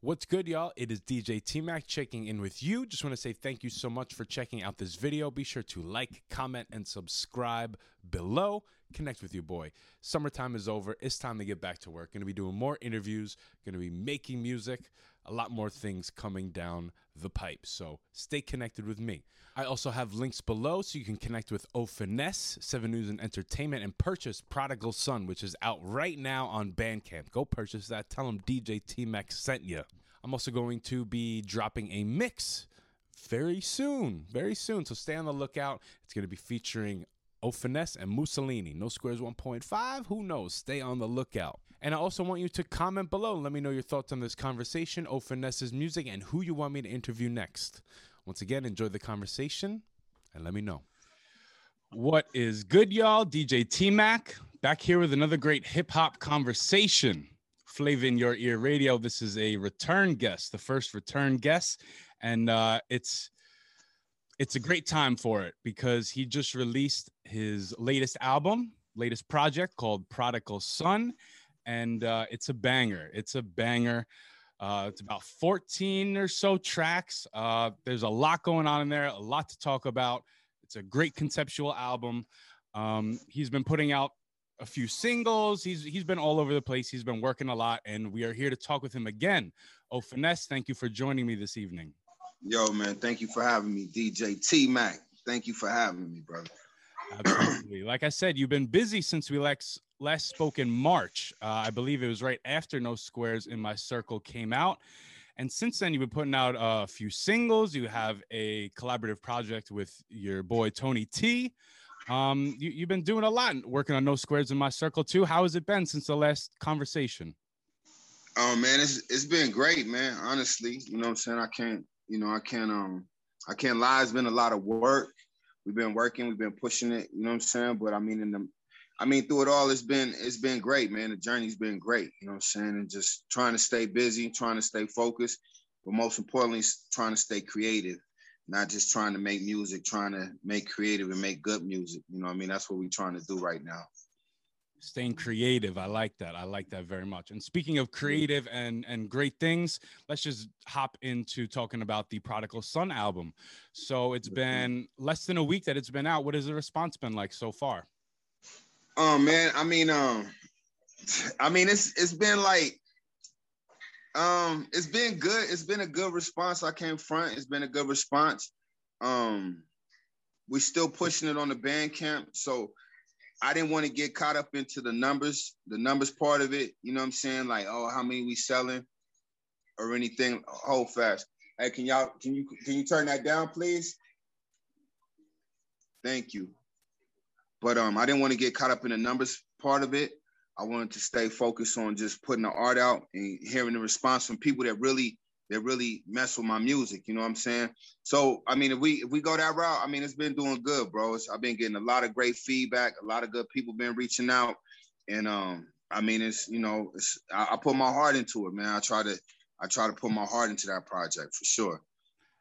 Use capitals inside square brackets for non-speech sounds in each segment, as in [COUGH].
What's good, y'all? It is DJ T Mac checking in with you. Just want to say thank you so much for checking out this video. Be sure to like, comment, and subscribe below. Connect with your boy. Summertime is over. It's time to get back to work. Going to be doing more interviews, going to be making music, a lot more things coming down the pipe. So stay connected with me. I also have links below so you can connect with O Finess, 7 News and Entertainment, and purchase Prodigal Son, which is out right now on Bandcamp. Go purchase that. Tell them DJ T Mac sent you. I'm also going to be dropping a mix very soon, very soon. So stay on the lookout. It's going to be featuring O Finess and Mussolini. No Squares 1.5. Who knows? Stay on the lookout. And I also want you to comment below. Let me know your thoughts on this conversation, O Finess's music, and who you want me to interview next. Once again, enjoy the conversation and let me know. What is good, y'all? DJ T Mac back here with another great hip hop conversation. Flavor in your ear radio. This is a return guest, the first return guest, and uh, it's it's a great time for it because he just released his latest album, latest project called Prodigal Son, and uh, it's a banger. It's a banger. Uh, it's about 14 or so tracks. Uh, there's a lot going on in there, a lot to talk about. It's a great conceptual album. Um, he's been putting out a few singles. He's he's been all over the place. He's been working a lot, and we are here to talk with him again. Oh, finesse! Thank you for joining me this evening. Yo, man, thank you for having me, DJ T Mac. Thank you for having me, brother. Absolutely. like I said, you've been busy since we last last spoke in March. Uh, I believe it was right after No Squares in My Circle came out. And since then, you've been putting out a few singles. You have a collaborative project with your boy Tony T. Um, you, have been doing a lot, working on No Squares in My Circle too. How has it been since the last conversation? Oh man, it's it's been great, man. Honestly, you know what I'm saying. I can't, you know, I can't um, I can't lie. It's been a lot of work. We've been working, we've been pushing it. You know what I'm saying. But I mean, in the I mean, through it all, it's been it's been great, man. The journey's been great, you know what I'm saying? And just trying to stay busy, trying to stay focused, but most importantly, trying to stay creative, not just trying to make music, trying to make creative and make good music. You know what I mean? That's what we're trying to do right now. Staying creative. I like that. I like that very much. And speaking of creative and and great things, let's just hop into talking about the Prodigal Son album. So it's been less than a week that it's been out. What has the response been like so far? Um, man, I mean, um, I mean, it's it's been like, um, it's been good. It's been a good response. I came front. It's been a good response. Um, we're still pushing it on the Bandcamp, so I didn't want to get caught up into the numbers, the numbers part of it. You know what I'm saying? Like, oh, how many we selling, or anything. Hold fast. Hey, can y'all can you can you turn that down, please? Thank you. But um, I didn't want to get caught up in the numbers part of it. I wanted to stay focused on just putting the art out and hearing the response from people that really that really mess with my music. You know what I'm saying? So I mean, if we if we go that route, I mean, it's been doing good, bro. It's, I've been getting a lot of great feedback. A lot of good people been reaching out, and um, I mean, it's you know, it's I, I put my heart into it, man. I try to I try to put my heart into that project for sure.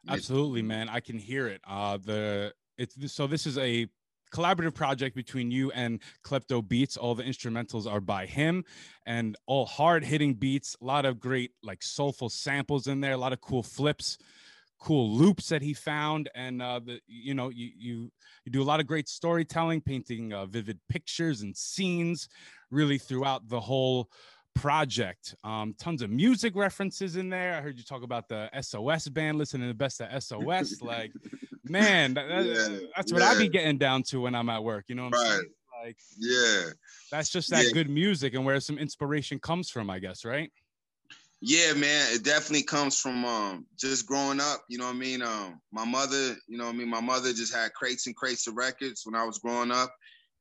Absolutely, man. I can hear it. Uh, the it's so this is a collaborative project between you and Klepto Beats. All the instrumentals are by him and all hard hitting beats. A lot of great, like soulful samples in there, a lot of cool flips, cool loops that he found. And, uh, the, you know, you, you, you do a lot of great storytelling, painting uh, vivid pictures and scenes really throughout the whole project. Um, tons of music references in there. I heard you talk about the SOS band, listening to the best of SOS. like, [LAUGHS] man, that, yeah, that's what yeah. I be getting down to when I'm at work. You know what I'm right. saying? Like, yeah, that's just that yeah. good music and where some inspiration comes from, I guess, right? Yeah, man, it definitely comes from um, just growing up. You know what I mean? Um, my mother, you know what I mean. My mother just had crates and crates of records when I was growing up,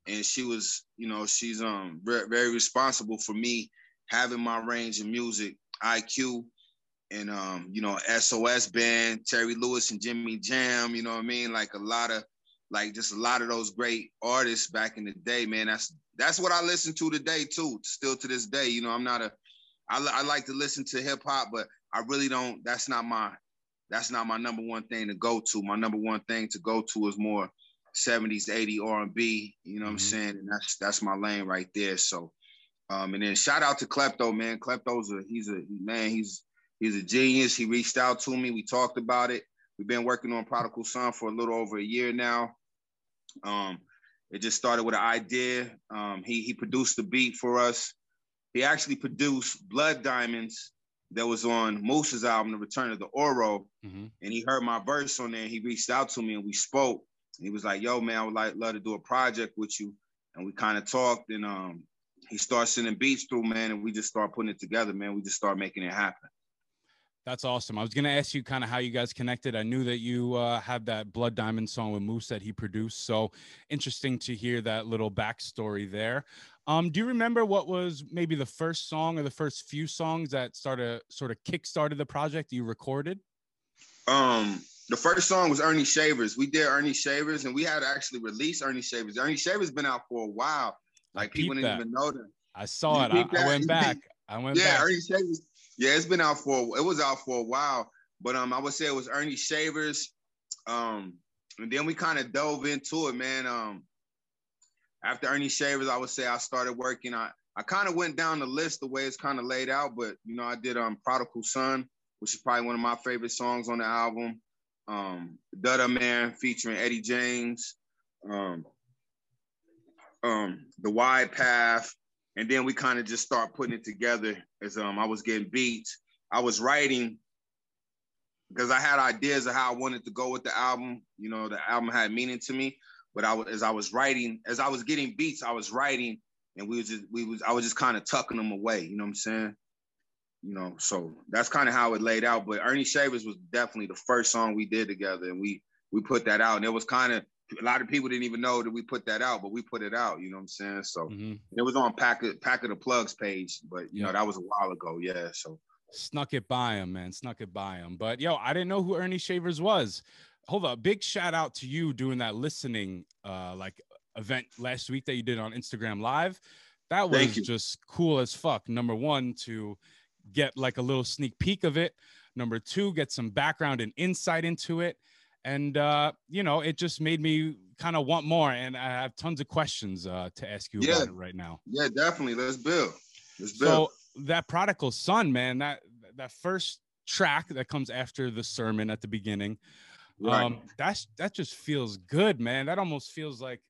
and she was, you know, she's um very responsible for me having my range of music, IQ, and um, you know, SOS band, Terry Lewis and Jimmy Jam, you know what I mean? Like a lot of like just a lot of those great artists back in the day, man. That's that's what I listen to today too, still to this day. You know, I'm not a I, I like to listen to hip hop, but I really don't. That's not my that's not my number one thing to go to. My number one thing to go to is more 70s, 80 R&B. You know what mm-hmm. I'm saying? And that's that's my lane right there. So um, and then shout out to Klepto, man. Klepto's a he's a man, he's he's a genius. He reached out to me. We talked about it. We've been working on Prodigal Son for a little over a year now. Um, it just started with an idea. Um, he he produced the beat for us. He actually produced Blood Diamonds that was on Moose's album, The Return of the Oro. Mm-hmm. And he heard my verse on there. He reached out to me and we spoke. And he was like, yo, man, I would like love to do a project with you. And we kind of talked and um, he started sending beats through, man, and we just start putting it together, man. We just start making it happen. That's awesome. I was gonna ask you kind of how you guys connected. I knew that you uh, had that Blood Diamond song with Moose that he produced. So interesting to hear that little backstory there. Um, do you remember what was maybe the first song or the first few songs that started sort of kick-started the project you recorded? Um, the first song was Ernie Shavers. We did Ernie Shavers, and we had to actually release Ernie Shavers. Ernie Shavers been out for a while. Like people didn't that. even know that. I saw it. I, I, went back. I went yeah, back. Ernie Shavers yeah, it's been out for it was out for a while, but um, I would say it was Ernie Shavers, um, and then we kind of dove into it, man. Um, after Ernie Shavers, I would say I started working. I I kind of went down the list the way it's kind of laid out, but you know, I did um Prodigal Son, which is probably one of my favorite songs on the album. Um, Dutta Man featuring Eddie James. Um, um, The Wide Path, and then we kind of just start putting it together as um I was getting beats. I was writing because I had ideas of how I wanted to go with the album. You know, the album had meaning to me. But I was as I was writing, as I was getting beats, I was writing, and we was just we was I was just kind of tucking them away. You know what I'm saying? You know, so that's kind of how it laid out. But Ernie Shavers was definitely the first song we did together, and we we put that out, and it was kind of a lot of people didn't even know that we put that out, but we put it out. You know what I'm saying? So mm-hmm. it was on Pack of, Pack of the Plugs page, but you yeah. know that was a while ago. Yeah, so snuck it by him, man, snuck it by him. But yo, I didn't know who Ernie Shavers was. Hold up, big shout out to you doing that listening uh like event last week that you did on Instagram Live. That was just cool as fuck. Number one to get like a little sneak peek of it. Number two, get some background and insight into it and uh, you know, it just made me kind of want more. And I have tons of questions uh, to ask you yeah. about it right now. Yeah, definitely. Let's build. Let's build. So that prodigal son, man, that that first track that comes after the sermon at the beginning, right. um, that's that just feels good, man. That almost feels like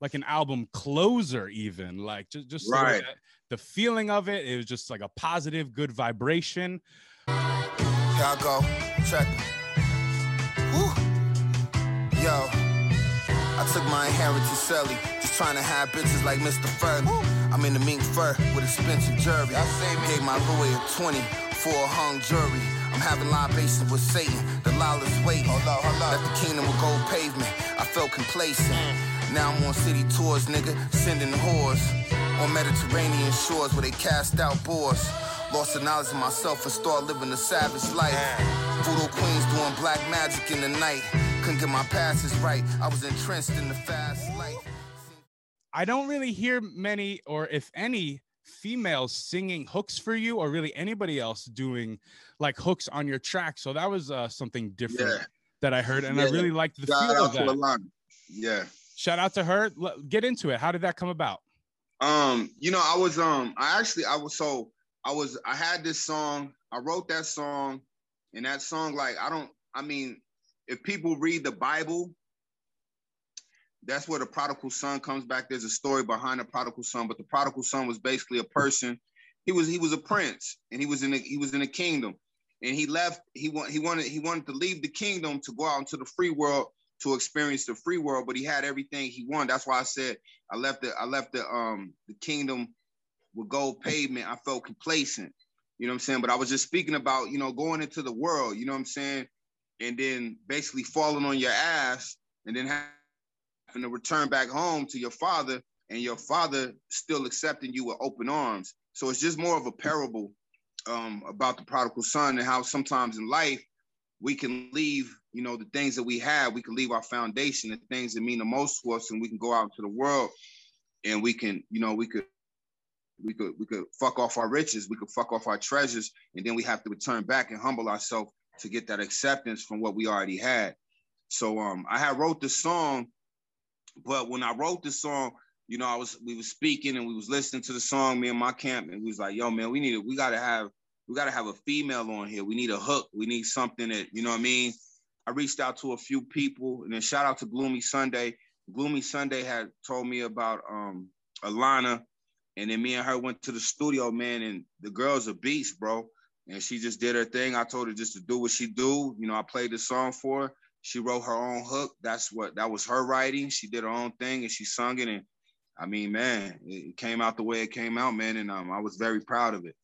like an album closer, even like just just right. the, the feeling of it. It was just like a positive, good vibration. Here I go. Check. Yo, I took my inheritance silly, just trying to have bitches like Mr. Furley. I'm in the mink fur with expensive jewelry. I say me. Gave my Louis a 20 for a hung jury. I'm having libations with Satan, the lawless waiting. Hold up, hold up. Left the kingdom with gold pavement. I felt complacent. Mm. Now I'm on city tours, nigga, sending whores. On Mediterranean shores where they cast out boars. Lost the knowledge of myself and start living a savage life. Voodoo queens doing black magic in the night. Couldn't get my passes right. I was entrenched in the fast life. I don't really hear many, or if any, females singing hooks for you, or really anybody else doing like hooks on your track. So that was uh, something different yeah. that I heard, and yeah. I really liked the Shout feel of that. Yeah. Shout out to her. Get into it. How did that come about? Um, you know, I was um, I actually I was so I was I had this song. I wrote that song, and that song like I don't. I mean, if people read the Bible, that's where the prodigal son comes back. There's a story behind the prodigal son, but the prodigal son was basically a person. He was he was a prince, and he was in a, he was in a kingdom, and he left. He want he wanted he wanted to leave the kingdom to go out into the free world to experience the free world, but he had everything he wanted. That's why I said I left the I left the um the kingdom with gold pavement. I felt complacent. You know what I'm saying? But I was just speaking about, you know, going into the world, you know what I'm saying? And then basically falling on your ass and then having to return back home to your father and your father still accepting you with open arms. So it's just more of a parable um, about the prodigal son and how sometimes in life we can leave, you know, the things that we have, we can leave our foundation, the things that mean the most to us, and we can go out into the world and we can, you know, we could we could we could fuck off our riches, we could fuck off our treasures, and then we have to return back and humble ourselves to get that acceptance from what we already had. So um, I had wrote the song, but when I wrote the song, you know, I was we was speaking and we was listening to the song, me and my camp, and we was like, yo, man, we need it, we gotta have we got to have a female on here. We need a hook. We need something that you know what I mean. I reached out to a few people, and then shout out to Gloomy Sunday. Gloomy Sunday had told me about um Alana, and then me and her went to the studio, man, and the girl's a beast, bro. And she just did her thing. I told her just to do what she do. You know, I played the song for her. She wrote her own hook. That's what that was her writing. She did her own thing and she sung it. And I mean, man, it came out the way it came out, man. And um, I was very proud of it.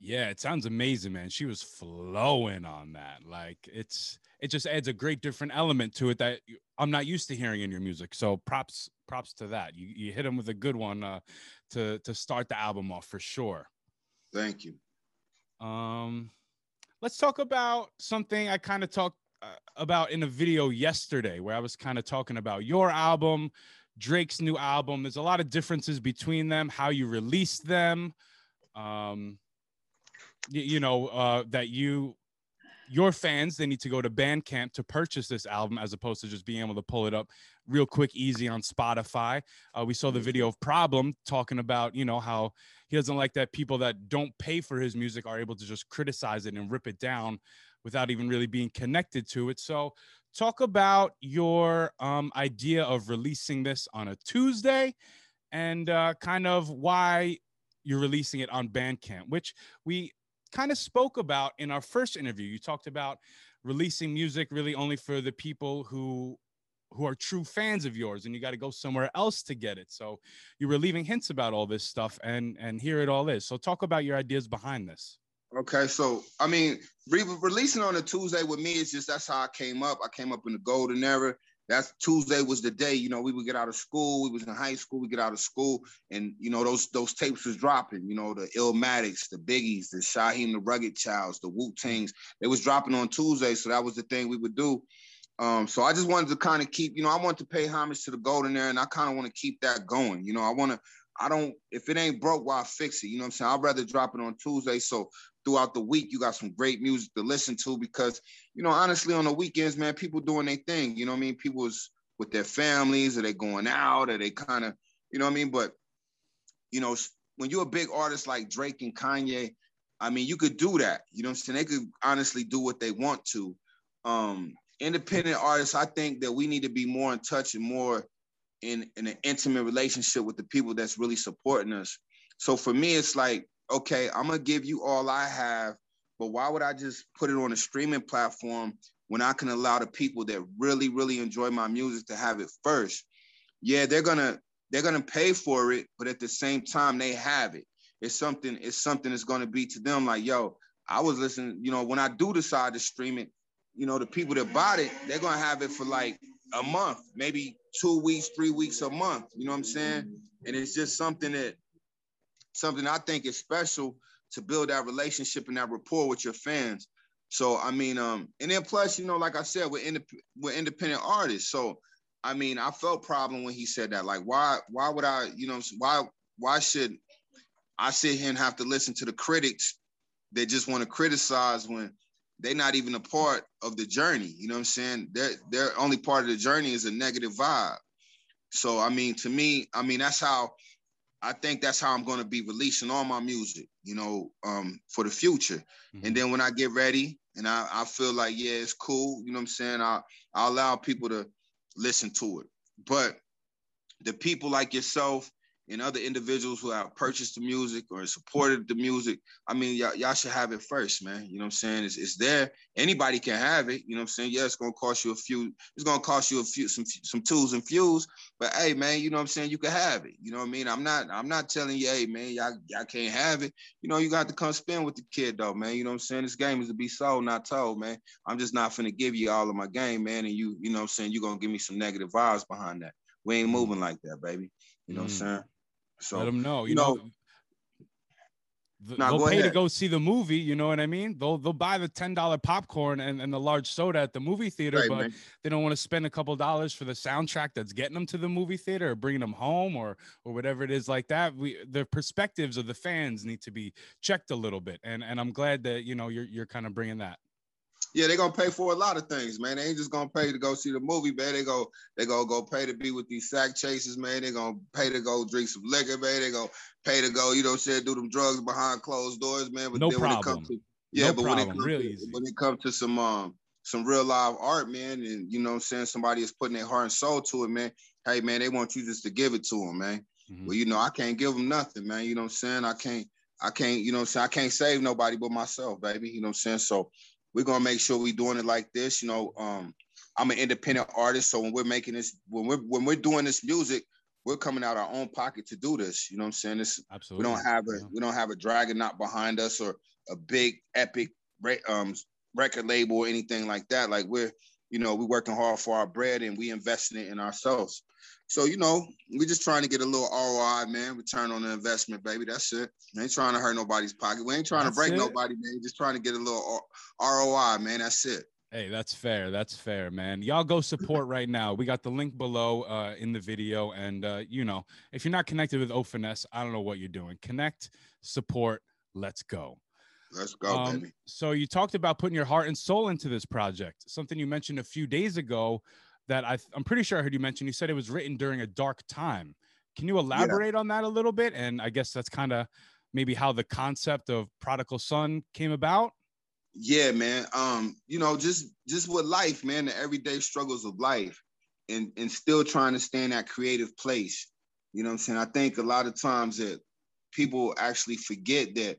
Yeah, it sounds amazing, man. She was flowing on that. Like it's it just adds a great different element to it that I'm not used to hearing in your music. So props props to that. You you hit him with a good one uh, to to start the album off for sure. Thank you. Um, let's talk about something I kind of talked uh, about in a video yesterday, where I was kind of talking about your album, Drake's new album. There's a lot of differences between them, how you released them. Um, you, you know uh, that you your fans they need to go to bandcamp to purchase this album as opposed to just being able to pull it up real quick easy on spotify uh, we saw the video of problem talking about you know how he doesn't like that people that don't pay for his music are able to just criticize it and rip it down without even really being connected to it so talk about your um, idea of releasing this on a tuesday and uh, kind of why you're releasing it on bandcamp which we kind of spoke about in our first interview. You talked about releasing music really only for the people who who are true fans of yours and you got to go somewhere else to get it so you were leaving hints about all this stuff and and here it all is so talk about your ideas behind this okay so i mean re- releasing on a tuesday with me is just that's how i came up i came up in the golden era that's Tuesday was the day, you know, we would get out of school. We was in high school, we get out of school, and you know, those those tapes was dropping, you know, the Illmatics, the Biggies, the Shyheim the Rugged Childs, the Wu Tangs. They was dropping on Tuesday, so that was the thing we would do. Um, so I just wanted to kind of keep, you know, I want to pay homage to the golden era, and I kind of want to keep that going. You know, I want to, I don't, if it ain't broke, why fix it? You know what I'm saying? I'd rather drop it on Tuesday. So throughout the week, you got some great music to listen to because, you know, honestly, on the weekends, man, people doing their thing. You know what I mean? People's with their families, are they going out, are they kind of, you know what I mean? But, you know, when you're a big artist like Drake and Kanye, I mean, you could do that. You know what I'm saying? They could honestly do what they want to. Um, independent artists, I think that we need to be more in touch and more in, in an intimate relationship with the people that's really supporting us. So for me, it's like okay, I'm gonna give you all I have, but why would I just put it on a streaming platform when I can allow the people that really, really enjoy my music to have it first? Yeah, they're gonna they're gonna pay for it, but at the same time, they have it. It's something, it's something that's gonna be to them like, yo, I was listening, you know, when I do decide to stream it, you know, the people that bought it, they're gonna have it for like a month, maybe two weeks, three weeks, a month. You know what I'm saying? And it's just something that something I think is special to build that relationship and that rapport with your fans. So I mean, um, and then plus, you know, like I said, we're indep- we're independent artists. So I mean, I felt problem when he said that. Like, why why would I, you know, why why should I sit here and have to listen to the critics that just want to criticize when they're not even a part of the journey? You know what I'm saying? They're they're only part of the journey is a negative vibe. So I mean, to me, I mean that's how I think that's how I'm going to be releasing all my music, you know, um, for the future. Mm-hmm. And then when I get ready and I, I feel like, yeah, it's cool, you know what I'm saying? I, I allow people to listen to it. But the people like yourself and other individuals who have purchased the music or supported the music, I mean, y'all, y'all should have it first, man. You know what I'm saying? It's, it's there. Anybody can have it. You know what I'm saying? Yeah, it's gonna cost you a few. It's gonna cost you a few some some tools and fuels. But hey, man, you know what I'm saying? You can have it. You know what I mean? I'm not I'm not telling you, hey, man, y'all y'all can't have it. You know, you got to come spend with the kid though, man. You know what I'm saying? This game is to be sold, not told, man. I'm just not finna give you all of my game, man. And you, you know what I'm saying? You're gonna give me some negative vibes behind that. We ain't moving like that, baby. You know mm. what I'm mm. saying? So let them know. You, you know, know they'll pay ahead. to go see the movie. You know what I mean? They'll they'll buy the ten dollar popcorn and, and the large soda at the movie theater, right, but man. they don't want to spend a couple dollars for the soundtrack that's getting them to the movie theater or bringing them home or or whatever it is like that. We the perspectives of the fans need to be checked a little bit, and and I'm glad that you know you're you're kind of bringing that. Yeah, they're gonna pay for a lot of things, man. They ain't just gonna pay to go see the movie, man. They go, they go go pay to be with these sack chasers, man. They gonna pay to go drink some liquor, man. They gonna pay to go, you know, say do them drugs behind closed doors, man. But no then problem. when it comes to yeah, no but problem. when it comes Real to, easy. when it comes to some um some real live art, man, and you know I'm saying somebody is putting their heart and soul to it, man. Hey man, they want you just to give it to them, man. Mm-hmm. Well, you know, I can't give them nothing, man. You know what I'm saying? I can't, I can't, you know what I'm saying? I can't save nobody but myself, baby. You know what I'm saying? So we're gonna make sure we're doing it like this. You know, um, I'm an independent artist, so when we're making this, when we're when we're doing this music, we're coming out our own pocket to do this. You know what I'm saying? This Absolutely. we don't have a we don't have a dragon not behind us or a big epic um record label or anything like that. Like we're, you know, we're working hard for our bread and we investing it in ourselves. So, you know, we're just trying to get a little ROI, man, return on the investment, baby. That's it. We ain't trying to hurt nobody's pocket. We ain't trying that's to break it. nobody, man. Just trying to get a little ROI, man. That's it. Hey, that's fair. That's fair, man. Y'all go support [LAUGHS] right now. We got the link below uh, in the video. And, uh, you know, if you're not connected with O I don't know what you're doing. Connect, support, let's go. Let's go, um, baby. So you talked about putting your heart and soul into this project. Something you mentioned a few days ago that I, I'm pretty sure I heard you mention. You said it was written during a dark time. Can you elaborate yeah. on that a little bit? And I guess that's kind of maybe how the concept of prodigal son came about. Yeah, man. Um, you know, just just with life, man, the everyday struggles of life, and and still trying to stay in that creative place. You know what I'm saying? I think a lot of times that people actually forget that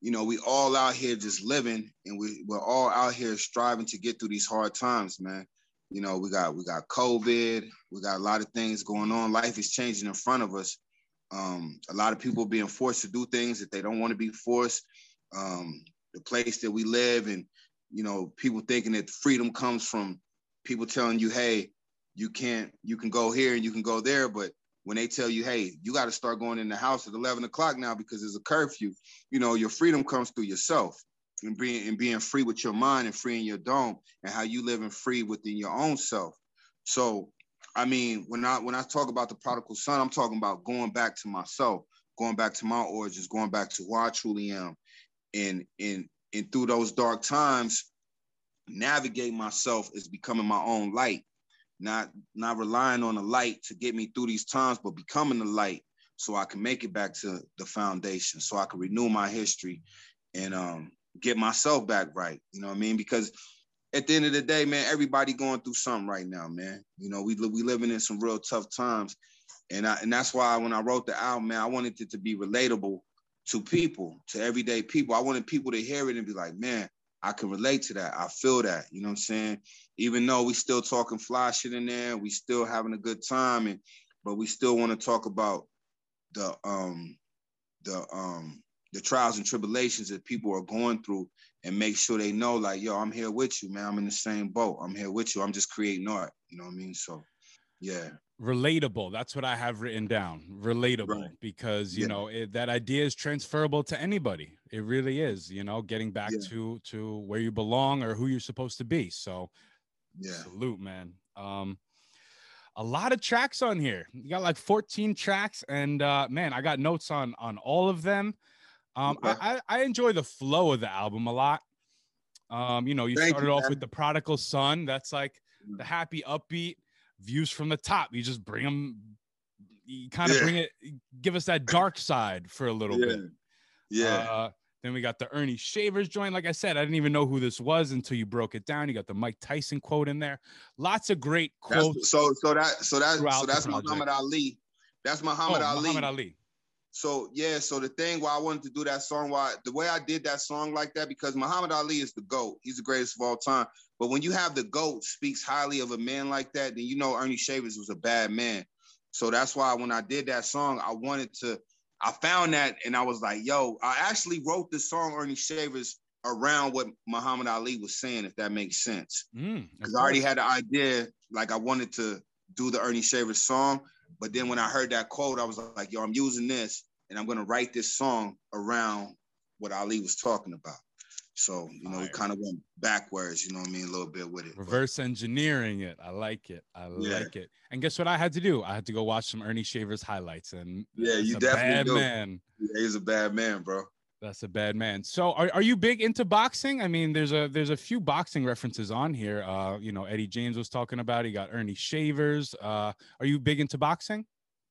you know, we all out here just living and we, we're all out here striving to get through these hard times, man. You know, we got we got COVID, we got a lot of things going on. Life is changing in front of us. Um, a lot of people being forced to do things that they don't want to be forced. Um, the place that we live and you know, people thinking that freedom comes from people telling you, hey, you can't, you can go here and you can go there, but when they tell you, hey, you got to start going in the house at 11 o'clock now because there's a curfew, you know, your freedom comes through yourself and being and being free with your mind and free in your dome and how you living free within your own self. So, I mean, when I when I talk about the prodigal son, I'm talking about going back to myself, going back to my origins, going back to who I truly am, and and and through those dark times, navigate myself is becoming my own light not not relying on the light to get me through these times, but becoming the light so I can make it back to the foundation, so I can renew my history and um, get myself back right. You know what I mean? Because at the end of the day, man, everybody going through something right now, man. You know, we we living in some real tough times, and I and that's why when I wrote the album, man, I wanted it to be relatable to people, to everyday people. I wanted people to hear it and be like, man, I can relate to that. I feel that. You know what I'm saying? Even though we still talking fly shit in there, we still having a good time, and but we still want to talk about the um the um the trials and tribulations that people are going through and make sure they know like yo i'm here with you man. I'm in the same boat. I'm here with you. I'm just creating art. You know what i mean? So yeah. Relatable. That's what i have written down. Relatable. Right. because you yeah. know it, that idea is transferable to anybody. It really is you know getting back yeah. to to where you belong or who you're supposed to be. So yeah. salute man. Um a lot of tracks on here. You got like 14 tracks and uh man i got notes on on all of them um okay. I, I enjoy the flow of the album a lot um you know you Thank started you, off man. with the prodigal son that's like the happy upbeat views from the top. You just bring them, you kind of yeah. bring it, give us that dark side for a little yeah. bit. Yeah. Uh, then we got the Ernie Shavers joint. Like I said, I didn't even know who this was until you broke it down. You got the Mike Tyson quote in there. Lots of great quotes. That's, so so that so that so that's Muhammad Ali. That's Muhammad oh, Ali. Muhammad Ali. So yeah, so the thing why I wanted to do that song, why the way I did that song like that, because Muhammad Ali is the GOAT. He's the greatest of all time. But when you have the GOAT speaks highly of a man like that, then you know Ernie Shavers was a bad man. So that's why when I did that song, I wanted to, I found that and I was like, yo, I actually wrote the song Ernie Shavers around what Muhammad Ali was saying, if that makes sense. Because mm, I already had the idea, like I wanted to do the Ernie Shavers song. But then when I heard that quote, I was like, yo, I'm using this and I'm gonna write this song around what Ali was talking about. So, you know, we kind of went backwards, you know what I mean, a little bit with it. Reverse engineering it. I like it. I yeah. like it. And guess what I had to do? I had to go watch some Ernie Shavers highlights. And yeah, you definitely bad do. man. Yeah, he's a bad man, bro. That's a bad man. So are, are you big into boxing? I mean, there's a there's a few boxing references on here. Uh, you know, Eddie James was talking about. He got Ernie Shavers. Uh, are you big into boxing?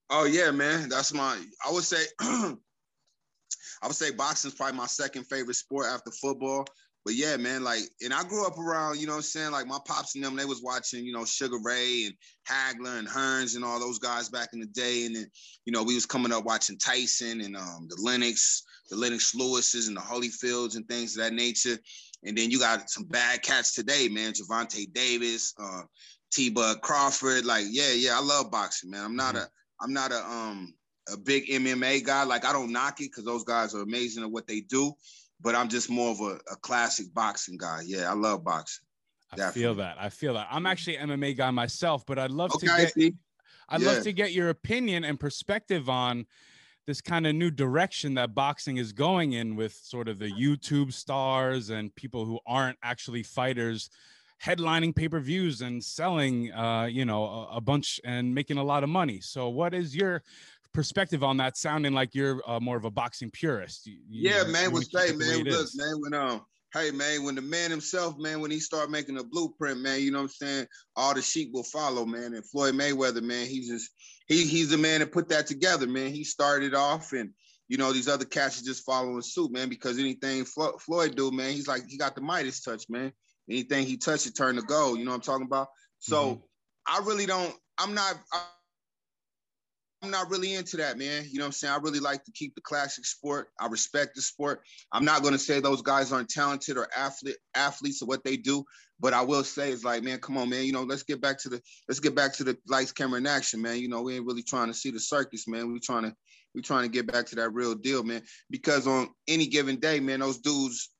Oh yeah, man. That's my I would say [CLEARS THROAT] I would say boxing is probably my second favorite sport after football. But yeah, man, like, and I grew up around, you know I'm saying? Like my pops and them, they was watching, you know, Sugar Ray and Hagler and Hearns and all those guys back in the day. And then, you know, we was coming up watching Tyson and um, the Lennox, the Lennox Lewises and the Holyfields and things of that nature. And then you got some bad cats today, man. Gervonta Davis, uh, T Bud Crawford. Like, yeah, yeah, I love boxing, man. I'm not mm-hmm. a I'm not a um a big MMA guy. Like I don't knock it because those guys are amazing at what they do but I'm just more of a, a classic boxing guy. Yeah, I love boxing. I feel that. I feel that. I'm actually an MMA guy myself, but I'd love okay, to get. I'd yeah. love to get your opinion and perspective on this kind of new direction that boxing is going in with sort of the YouTube stars and people who aren't actually fighters headlining pay-per-views and selling uh, you know a, a, bunch and making a lot of money. So what is your perspective on that, sounding like you're uh, more of a boxing purist. You, you yeah, know, man, was say, man, look, man, when um, hey, man, when the man himself, man, when he start making a blueprint, man, you know what I'm saying? All the sheep will follow, man. And Floyd Mayweather, man, he's just he he's the man that put that together, man. He started off and you know, these other cats are just following suit, man, because anything Flo- Floyd do, man, he's like, he got the Midas touch, man. Anything he touched, it turned to gold. You know what I'm talking about? So mm-hmm. I really don't, I'm not, I'm not really into that, man. You know what I'm saying? I really like to keep the classic sport. I respect the sport. I'm not going to say those guys aren't talented or athlete athletes or what they do, but I will say it's like, man, come on, man. You know, let's get back to the let's get back to the lights, camera, and action, man. You know, we ain't really trying to see the circus, man. We trying to we trying to get back to that real deal, man. Because on any given day, man, those dudes.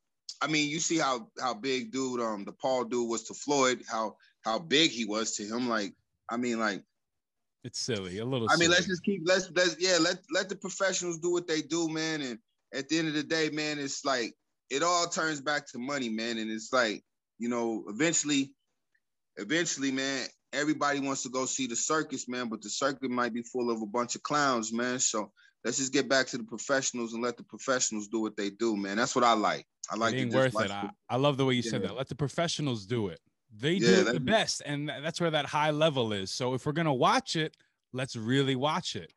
I mean, you see how how big dude um the Paul dude was to Floyd, how how big he was to him. Like, I mean, like it's silly, a little. I mean, let's just keep let's let's yeah let let the professionals do what they do, man. And at the end of the day, man, it's like it all turns back to money, man. And it's like you know, eventually, eventually, man, everybody wants to go see the circus, man. But the circus might be full of a bunch of clowns, man. So let's just get back to the professionals and let the professionals do what they do, man. That's what I like. I like it ain't worth it. I, I, love the way you yeah. said that. Let the professionals do it. They yeah, do it the best, and that's where that high level is. So if we're gonna watch it, let's really watch it.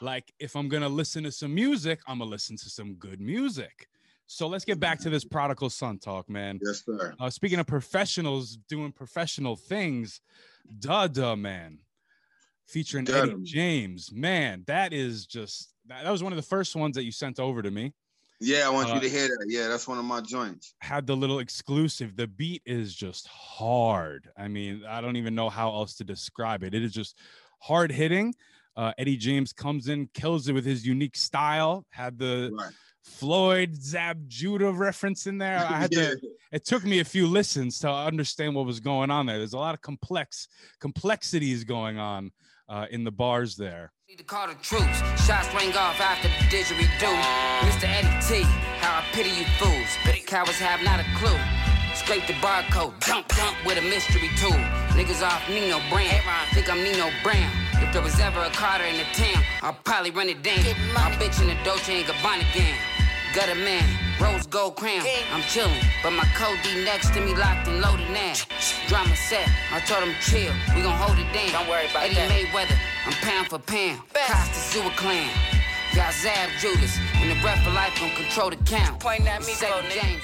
Like if I'm gonna listen to some music, I'm gonna listen to some good music. So let's get back to this prodigal son talk, man. Yes, sir. Uh, speaking of professionals doing professional things, duh, duh, man, featuring. Eddie James, man, that is just that was one of the first ones that you sent over to me. Yeah, I want uh, you to hear that. Yeah, that's one of my joints. Had the little exclusive. The beat is just hard. I mean, I don't even know how else to describe it. It is just hard hitting. Uh, Eddie James comes in, kills it with his unique style. Had the right. Floyd Zab Judah reference in there. I had [LAUGHS] yeah. to. It took me a few listens to understand what was going on there. There's a lot of complex complexities going on uh, in the bars there. Need to call the troops. Shots ring off after the didgeridoo. Mr. Eddie T, how I pity you fools. Cowards have not a clue. Scrape the barcode, dump, dump with a mystery tool. Niggas off Nino Brown, think I'm Nino Brown. If there was ever a Carter in the town, I'll probably run it down. My bitch in the Dolce and Gabbana gang. Got a man, rose gold crown. I'm chillin', but my code D next to me locked and loaded now. Drama set, I told him chill, we gon' hold it down. Don't worry about Eddie that. Mayweather, I'm pound for pound. Costa Zua clan. Got Zab Judas, and the breath of life gon' control the count. Point at me, James.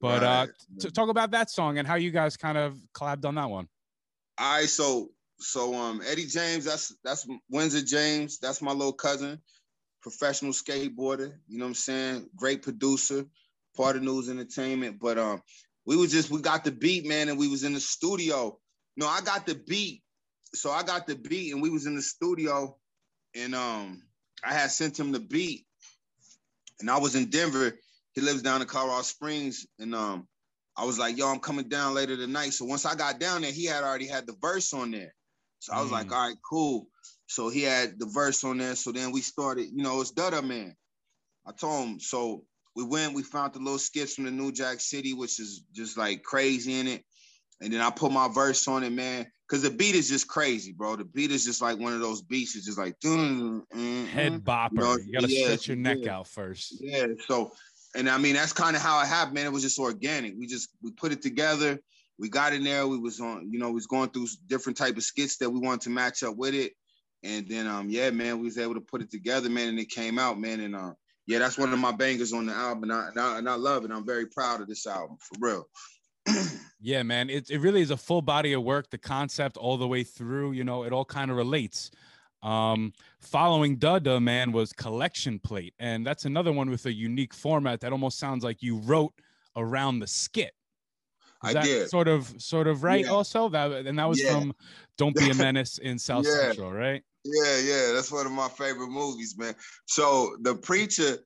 But uh, to talk about that song and how you guys kind of collabed on that one. All right, so so um Eddie James, that's that's Windsor James, that's my little cousin, professional skateboarder. You know what I'm saying? Great producer, part of News Entertainment. But um, we was just we got the beat, man, and we was in the studio. No, I got the beat, so I got the beat, and we was in the studio, and um, I had sent him the beat, and I was in Denver he lives down in Colorado Springs, and um, I was like, "Yo, I'm coming down later tonight." So once I got down there, he had already had the verse on there. So I was mm. like, "All right, cool." So he had the verse on there. So then we started. You know, it's Dutta Man. I told him. So we went. We found the little skits from the New Jack City, which is just like crazy in it. and then I put my verse on it, man. Cause the beat is just crazy, bro. The beat is just like one of those beats. It's just like mm, mm, head bopper. You, know, you gotta yeah, stretch your neck yeah. out first. Yeah. So, and I mean that's kind of how it happened, man. It was just organic. We just we put it together. We got in there. We was on, you know, we was going through different type of skits that we wanted to match up with it. And then um, yeah, man, we was able to put it together, man, and it came out, man. And uh, yeah, that's one of my bangers on the album. And I, and I, and I love it. I'm very proud of this album for real. [CLEARS THROAT] yeah, man, it, it really is a full body of work. The concept all the way through, you know, it all kind of relates. Um, following Dada, man, was Collection Plate. And that's another one with a unique format that almost sounds like you wrote around the skit. Is I did. Sort of, sort of right. Yeah. Also, that and that was yeah. from "Don't Be a Menace" in [LAUGHS] South yeah. Central, right? Yeah, yeah, that's one of my favorite movies, man. So the preacher,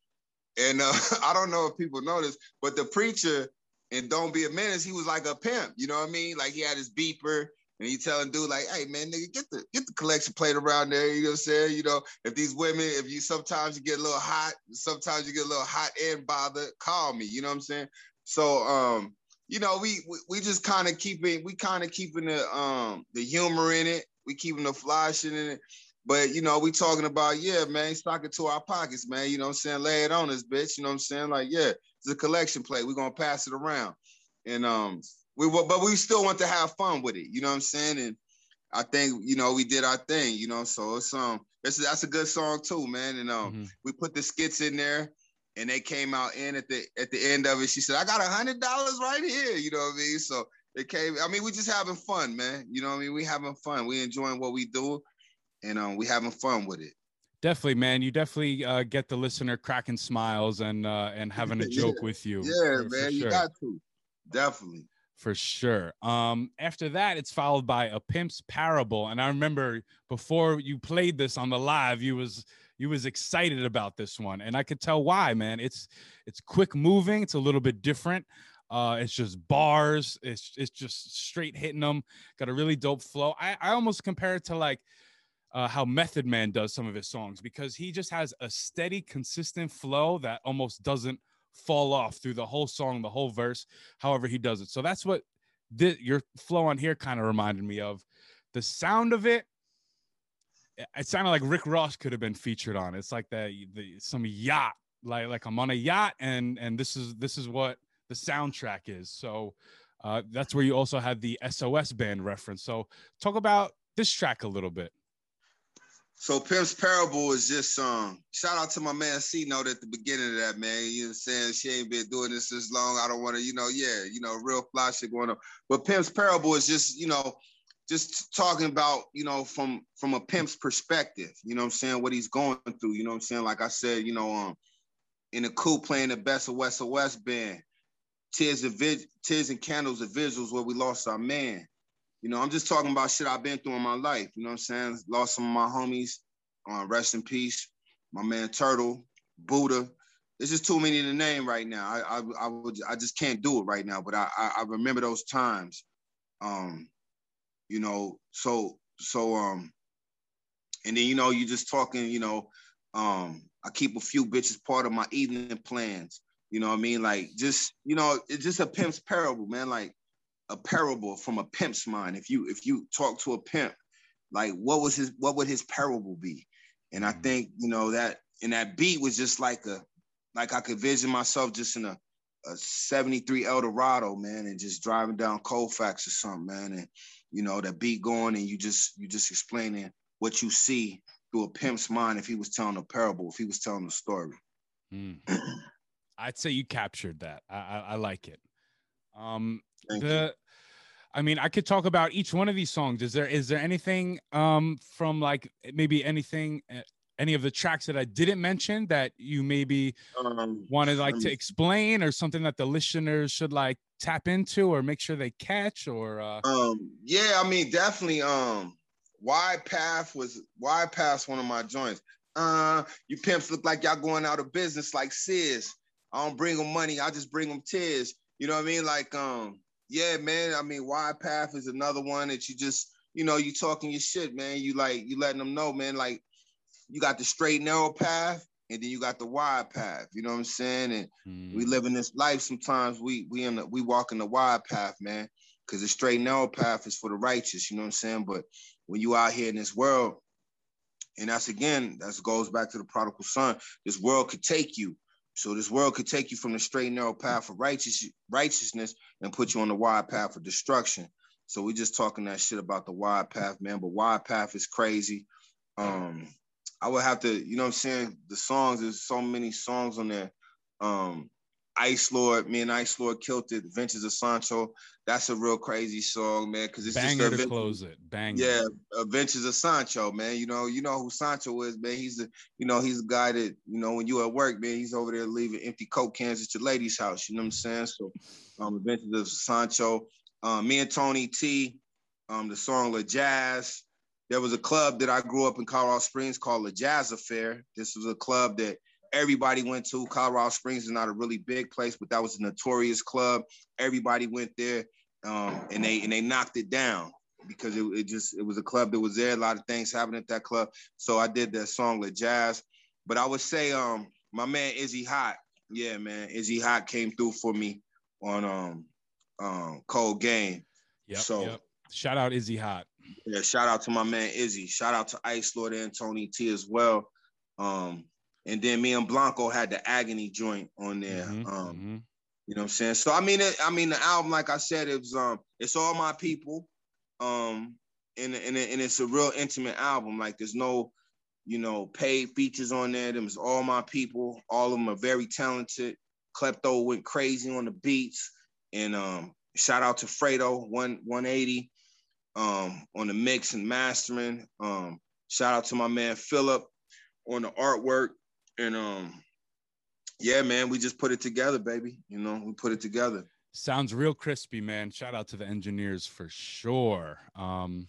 and uh, [LAUGHS] I don't know if people know this, but the preacher and Don't Be a Menace, he was like a pimp. You know what I mean? Like he had his beeper and he telling dude like, "Hey man, nigga, get the get the collection plate around there." You know what I'm saying? You know, if these women, if you sometimes you get a little hot, sometimes you get a little hot and bothered, call me. You know what I'm saying? So, um, you know, we we, we just kind of keeping we kind of keeping the um the humor in it. We keeping the fly shit in it. But you know, we talking about, yeah, man, stock it to our pockets, man. You know what I'm saying? Lay it on us, bitch. You know what I'm saying? Like, yeah, it's a collection plate. We're gonna pass it around. And um we but we still want to have fun with it, you know what I'm saying? And I think, you know, we did our thing, you know. So it's um that's that's a good song too, man. And um mm-hmm. we put the skits in there and they came out in at the at the end of it. She said, I got a hundred dollars right here, you know what I mean? So it came, I mean, we just having fun, man. You know what I mean? We having fun. We enjoying what we do and um we having fun with it. Definitely, man. You definitely uh, get the listener cracking smiles and uh, and having a [LAUGHS] joke yeah. with you. Yeah, man, sure. you got to definitely for sure. Um, after that, it's followed by a pimp's parable, and I remember before you played this on the live, you was you was excited about this one, and I could tell why, man. It's it's quick moving. It's a little bit different. Uh, it's just bars. It's it's just straight hitting them. Got a really dope flow. I I almost compare it to like uh, how Method Man does some of his songs because he just has a steady, consistent flow that almost doesn't fall off through the whole song, the whole verse, however he does it. So that's what your flow on here kind of reminded me of. The sound of it, it sounded like Rick Ross could have been featured on. It's like that the, some yacht, like like I'm on a yacht, and and this is this is what the soundtrack is. So uh, that's where you also had the SOS band reference. So talk about this track a little bit. So Pimp's Parable is just um shout out to my man C note at the beginning of that, man. You know what I'm saying? She ain't been doing this this long. I don't want to, you know, yeah, you know, real fly shit going on. But Pimp's Parable is just, you know, just talking about, you know, from from a pimp's perspective, you know what I'm saying, what he's going through, you know what I'm saying? Like I said, you know, um in the coup playing the best of West of West band, Tears of Tears and Candles of Visuals where we lost our man. You know, I'm just talking about shit I've been through in my life. You know what I'm saying? Lost some of my homies. Uh, rest in peace. My man Turtle, Buddha. There's just too many to name right now. I I, I would I just can't do it right now. But I, I I remember those times. Um, you know, so so um, and then you know you just talking. You know, um, I keep a few bitches part of my evening plans. You know what I mean? Like just you know, it's just a pimp's parable, man. Like a parable from a pimp's mind. If you if you talk to a pimp, like what was his what would his parable be? And I mm-hmm. think you know that and that beat was just like a like I could vision myself just in a a 73 Eldorado, man, and just driving down Colfax or something, man. And you know, that beat going and you just you just explaining what you see through a pimp's mind if he was telling a parable, if he was telling a story. Mm. I'd say you captured that. I, I, I like it. Um, Thank the, you. I mean, I could talk about each one of these songs. Is there is there anything um from like maybe anything eh, any of the tracks that I didn't mention that you maybe um, wanted like um, to explain or something that the listeners should like tap into or make sure they catch or uh um yeah, I mean definitely um Wide Path was Wide Path one of my joints. Uh you pimps look like y'all going out of business like Sis. I don't bring them money, I just bring them tears. You know what I mean? Like, um, yeah, man. I mean, wide path is another one that you just, you know, you talking your shit, man. You like you letting them know, man. Like, you got the straight narrow path, and then you got the wide path. You know what I'm saying? And mm. we live in this life. Sometimes we we in the, we walk in the wide path, man. because the straight narrow path is for the righteous, you know what I'm saying? But when you out here in this world, and that's again, that goes back to the prodigal son, this world could take you. So this world could take you from the straight narrow path of righteous, righteousness and put you on the wide path of destruction. So we're just talking that shit about the wide path, man. But wide path is crazy. Um, I would have to, you know what I'm saying? The songs, there's so many songs on there. Um, Ice Lord, me and Ice Lord killed it. Adventures of Sancho. That's a real crazy song, man. Cause it's just a Banger just to close it. Bang. Yeah, Adventures of Sancho, man. You know, you know who Sancho is, man. He's the, you know, he's the guy that, you know, when you at work, man, he's over there leaving empty coke cans at your lady's house. You know what I'm saying? So, um, Adventures of Sancho. Um, me and Tony T, um, the song La Jazz. There was a club that I grew up in Colorado Springs called the Jazz Affair. This was a club that everybody went to. Colorado Springs is not a really big place, but that was a notorious club. Everybody went there, um, and they and they knocked it down because it, it, just it was a club that was there. A lot of things happened at that club. So I did that song with Jazz. But I would say, um, my man Izzy Hot, yeah, man, Izzy Hot came through for me on um, um, Cold Game. Yep, so yep. shout out Izzy Hot. Yeah, shout out to my man Izzy. Shout out to Ice Lord and Tony T as well. Um, and then me and Blanco had the agony joint on there. Mm-hmm, um, mm-hmm. You know what I'm saying? So I mean, it, I mean the album, like I said, it was um, it's all my people, um, and and, and it's a real intimate album. Like there's no, you know, paid features on there. Them is all my people. All of them are very talented. Klepto went crazy on the beats, and um, shout out to Fredo one 180 um on the mix and mastering. Um, shout out to my man Philip on the artwork. And um yeah man we just put it together baby. You know we put it together. Sounds real crispy man. Shout out to the engineers for sure. Um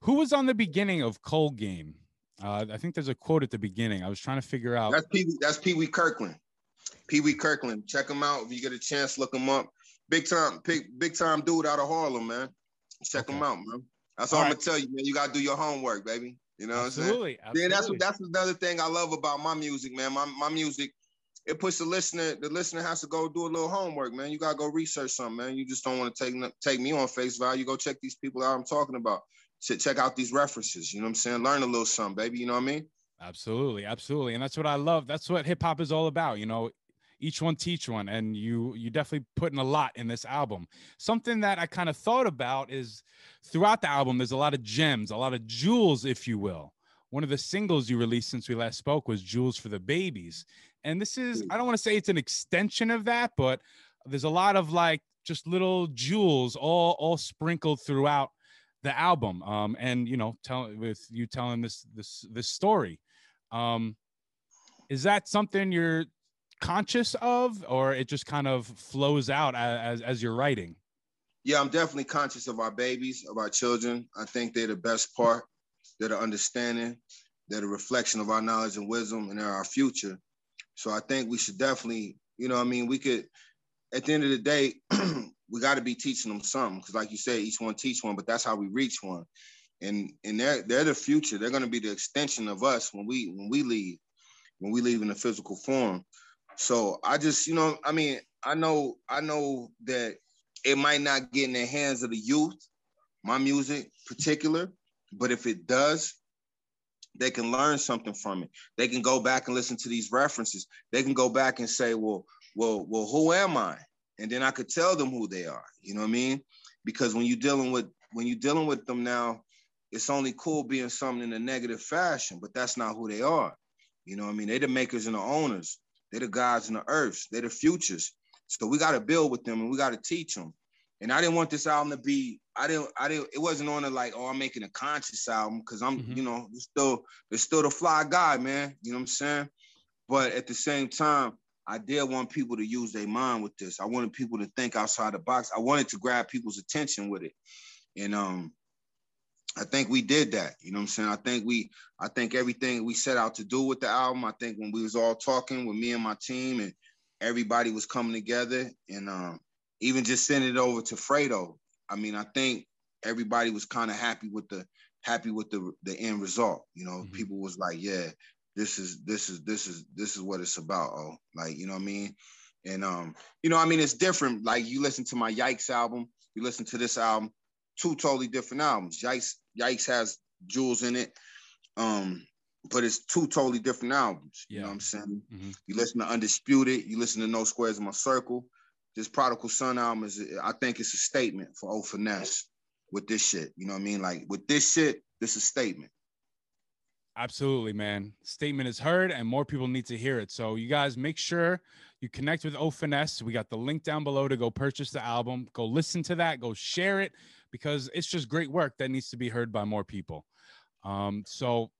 who was on the beginning of cold game? Uh i think there's a quote at the beginning. I was trying to figure out. That's pee that's pee-wee kirkland. Pee-wee kirkland. Check him out if you get a chance look him up. Big time big, big time dude out of harlem man check okay. him out man that's all, all i'm gonna tell you man you gotta do your homework baby you know absolutely, what I'm saying? Absolutely. Yeah, that's that's another thing I love about my music, man. My my music, it puts the listener, the listener has to go do a little homework, man. You gotta go research something, man. You just don't want to take take me on face value. You go check these people out I'm talking about. Check out these references. You know what I'm saying? Learn a little something, baby. You know what I mean? Absolutely, absolutely, and that's what I love. That's what hip hop is all about. You know, each one teach one and you you definitely put in a lot in this album. Something that i kind of thought about is throughout the album there's a lot of gems a lot of jewels if you will. One of the singles you released since we last spoke was jewels for the babies. And this is i don't want to say it's an extension of that but there's a lot of like just little jewels all all sprinkled throughout the album um and you know tell with you telling this this this story. Um is that something you're conscious of, or it just kind of flows out as as you're writing? Yeah, I'm definitely conscious of our babies, of our children. I think they're the best part. They're the understanding. They're the reflection of our knowledge and wisdom, and they're our future. So I think we should definitely, you know, I mean, we could. At the end of the day, [CLEARS THROAT] we got to be teaching them something because, like you said, each one teach one, but that's how we reach one. And and they're they're the future. They're going to be the extension of us when we when we leave, when we leave in the physical form. So I just, you know, I mean, I know, I know that it might not get in the hands of the youth, my music particular, but if it does, they can learn something from it. They can go back and listen to these references. They can go back and say, well, well, well, who am I? And then I could tell them who they are. You know what I mean? Because when you're dealing with when you're dealing with them now, it's only cool being something in a negative fashion, but that's not who they are. You know what I mean? They're the makers and the owners. They're the gods and the earths. They're the futures. So we got to build with them and we got to teach them. And I didn't want this album to be. I didn't. I didn't. It wasn't on it like, oh, I'm making a conscious album because I'm, mm-hmm. you know, still, it's still the fly guy, man. You know what I'm saying? But at the same time, I did want people to use their mind with this. I wanted people to think outside the box. I wanted to grab people's attention with it. And um, I think we did that. You know what I'm saying? I think we, I think everything we set out to do with the album, I think when we was all talking with me and my team and everybody was coming together and um, even just sending it over to Fredo. I mean, I think everybody was kind of happy with the happy with the the end result. You know, mm-hmm. people was like, yeah, this is this is this is this is what it's about. Oh, like, you know what I mean? And um, you know, I mean, it's different. Like you listen to my Yikes album, You listen to this album, two totally different albums. Yikes, Yikes has jewels in it. Um, but it's two totally different albums. You know what I'm saying? Mm-hmm. You listen to Undisputed, you listen to No Squares in My Circle. This Prodigal Son album is, I think it's a statement for Old Finesse with this shit. You know what I mean? Like with this shit, this is a statement. Absolutely, man. Statement is heard and more people need to hear it. So you guys make sure you connect with O Finesse. We got the link down below to go purchase the album. Go listen to that. Go share it because it's just great work that needs to be heard by more people. Um, so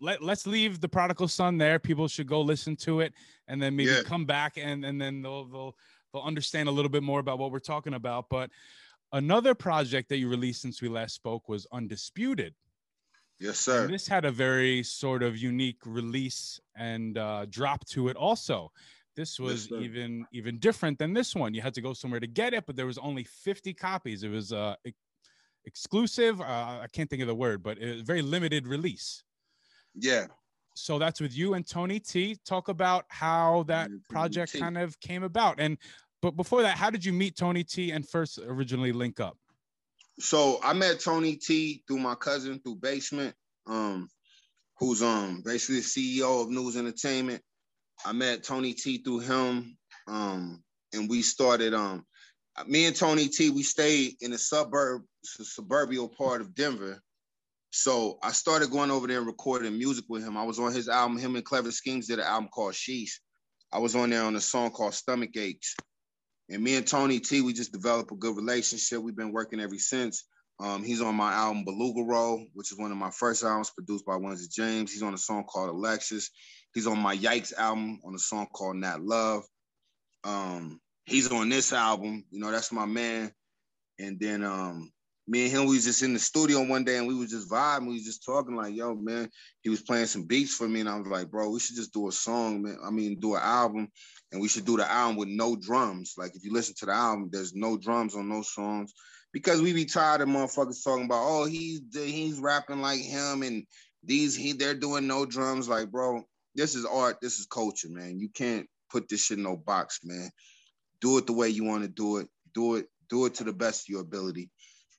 let let's leave the prodigal son there. People should go listen to it and then maybe yeah. come back and and then they'll they'll they'll understand a little bit more about what we're talking about. But another project that you released since we last spoke was Undisputed. Yes, sir. And this had a very sort of unique release and uh, drop to it. Also, this was yes, even even different than this one. You had to go somewhere to get it, but there was only 50 copies. It was uh, exclusive. Uh, I can't think of the word, but it was very limited release. Yeah. So that's with you and Tony T. Talk about how that project kind of came about. And but before that, how did you meet Tony T and first originally link up? So I met Tony T through my cousin through Basement, um, who's um basically the CEO of News Entertainment. I met Tony T through him, um, and we started um me and Tony T, we stayed in a suburb, suburban part of Denver. So I started going over there and recording music with him. I was on his album. Him and Clever Schemes did an album called Sheesh. I was on there on a song called Stomach Aches. And me and Tony T, we just developed a good relationship. We've been working ever since. Um, he's on my album Beluga Roll, which is one of my first albums produced by Windsor James. He's on a song called Alexis. He's on my Yikes album on a song called Nat Love. Um, he's on this album. You know, that's my man. And then um, me and him, we was just in the studio one day and we was just vibing. We was just talking like, yo, man, he was playing some beats for me. And I was like, bro, we should just do a song, man. I mean, do an album and we should do the album with no drums. Like if you listen to the album, there's no drums on those songs because we be tired of motherfuckers talking about, oh, he's he's rapping like him and these he they're doing no drums. Like, bro, this is art, this is culture, man. You can't put this shit in no box, man do it the way you want to do it. Do it, do it to the best of your ability.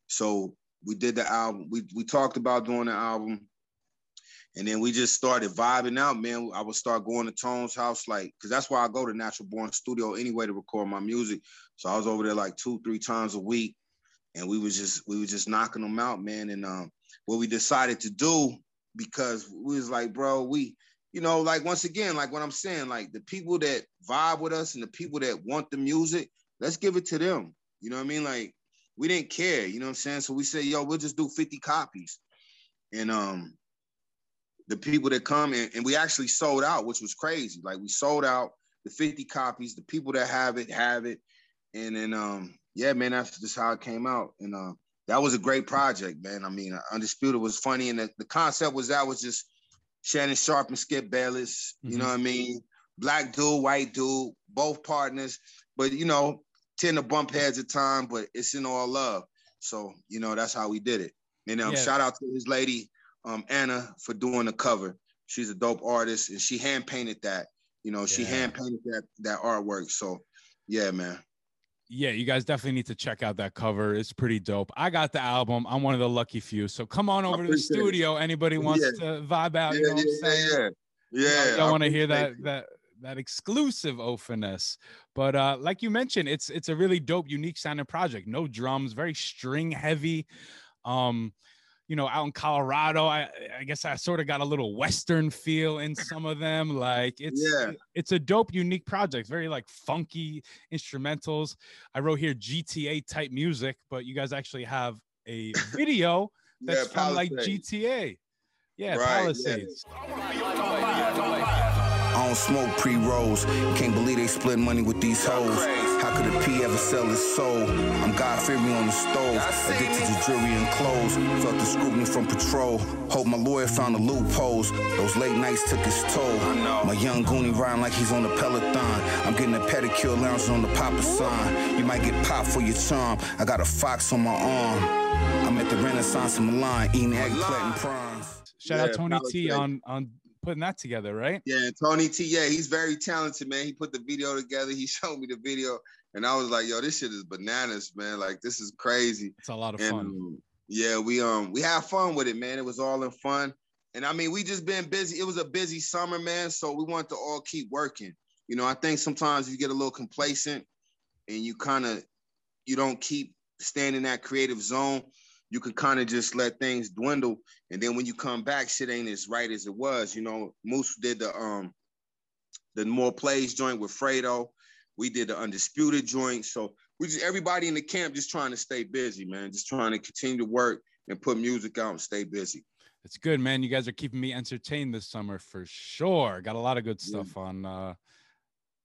So we did the album. We we talked about doing the album. And then we just started vibing out, man. I would start going to Tone's house, like, cause that's why I go to Natural Born Studio anyway to record my music. So I was over there like two, three times a week, and we was just we was just knocking them out, man. And um, what we decided to do because we was like, bro, we you know, like once again, like what I'm saying, like the people that vibe with us and the people that want the music, let's give it to them. You know what I mean? Like we didn't care, you know what I'm saying? So we said, yo, we'll just do 50 copies. And um the people that come and, and we actually sold out, which was crazy. Like we sold out the 50 copies, the people that have it have it. And then um, yeah, man, that's just how it came out. And uh, that was a great project, man. I mean, Undisputed was funny, and the, the concept was that was just Shannon Sharpe and Skip Bayless. You mm-hmm. know what I mean? Black dude, white dude, both partners, but you know, tend to bump heads at time, but it's in all love. So you know, that's how we did it. And um, yeah. shout out to his lady, um, Anna, for doing the cover. She's a dope artist, and she hand painted that. You know, she yeah. hand painted that that artwork. So, yeah, man yeah, you guys definitely need to check out that cover. It's pretty dope. I got the album. I'm one of the lucky few. So come on over to the studio. Anybody wants yeah. to vibe out, yeah, you know what I'm saying? Yeah. Yeah. Don't want to hear that that that exclusive O finesse. But uh, like you mentioned, it's it's a really dope, unique sounding project. No drums, very string heavy. Um, you know, out in Colorado, I, I guess I sort of got a little Western feel in [LAUGHS] some of them. Like it's yeah. it's a dope, unique project. Very like funky instrumentals. I wrote here GTA type music, but you guys actually have a video [LAUGHS] that's yeah, from like GTA. Yeah, right, Palisades. Yeah. I don't smoke pre-rolls. Can't believe they split money with these hoes. How could a P ever sell his soul? I'm God fearing on the stove. Addicted to jewelry and clothes. Felt the scrutiny from patrol. Hope my lawyer found the loopholes. Those late nights took its toll. My young goonie riding like he's on the peloton. I'm getting a pedicure lounging on the Papa sign. You might get popped for your charm. I got a fox on my arm. I'm at the Renaissance in Milan eating eggplant and prawns. Shout yeah, out Tony T on on putting that together, right? Yeah, Tony T. Yeah, he's very talented, man. He put the video together. He [LAUGHS] showed me the video, and I was like, "Yo, this shit is bananas, man! Like this is crazy." It's a lot of and, fun. um, yeah, we um we had fun with it, man. It was all in fun, and I mean, we just been busy. It was a busy summer, man. So we want to all keep working. You know, I think sometimes you get a little complacent, and you kind of you don't keep staying in that creative zone you can kind of just let things dwindle. And then when you come back, shit ain't as right as it was. You know, Moose did the um the more plays joint with Fredo. We did the undisputed joint. So we just everybody in the camp just trying to stay busy, man. Just trying to continue to work and put music out and stay busy. It's good, man. You guys are keeping me entertained this summer for sure. Got a lot of good stuff yeah. on uh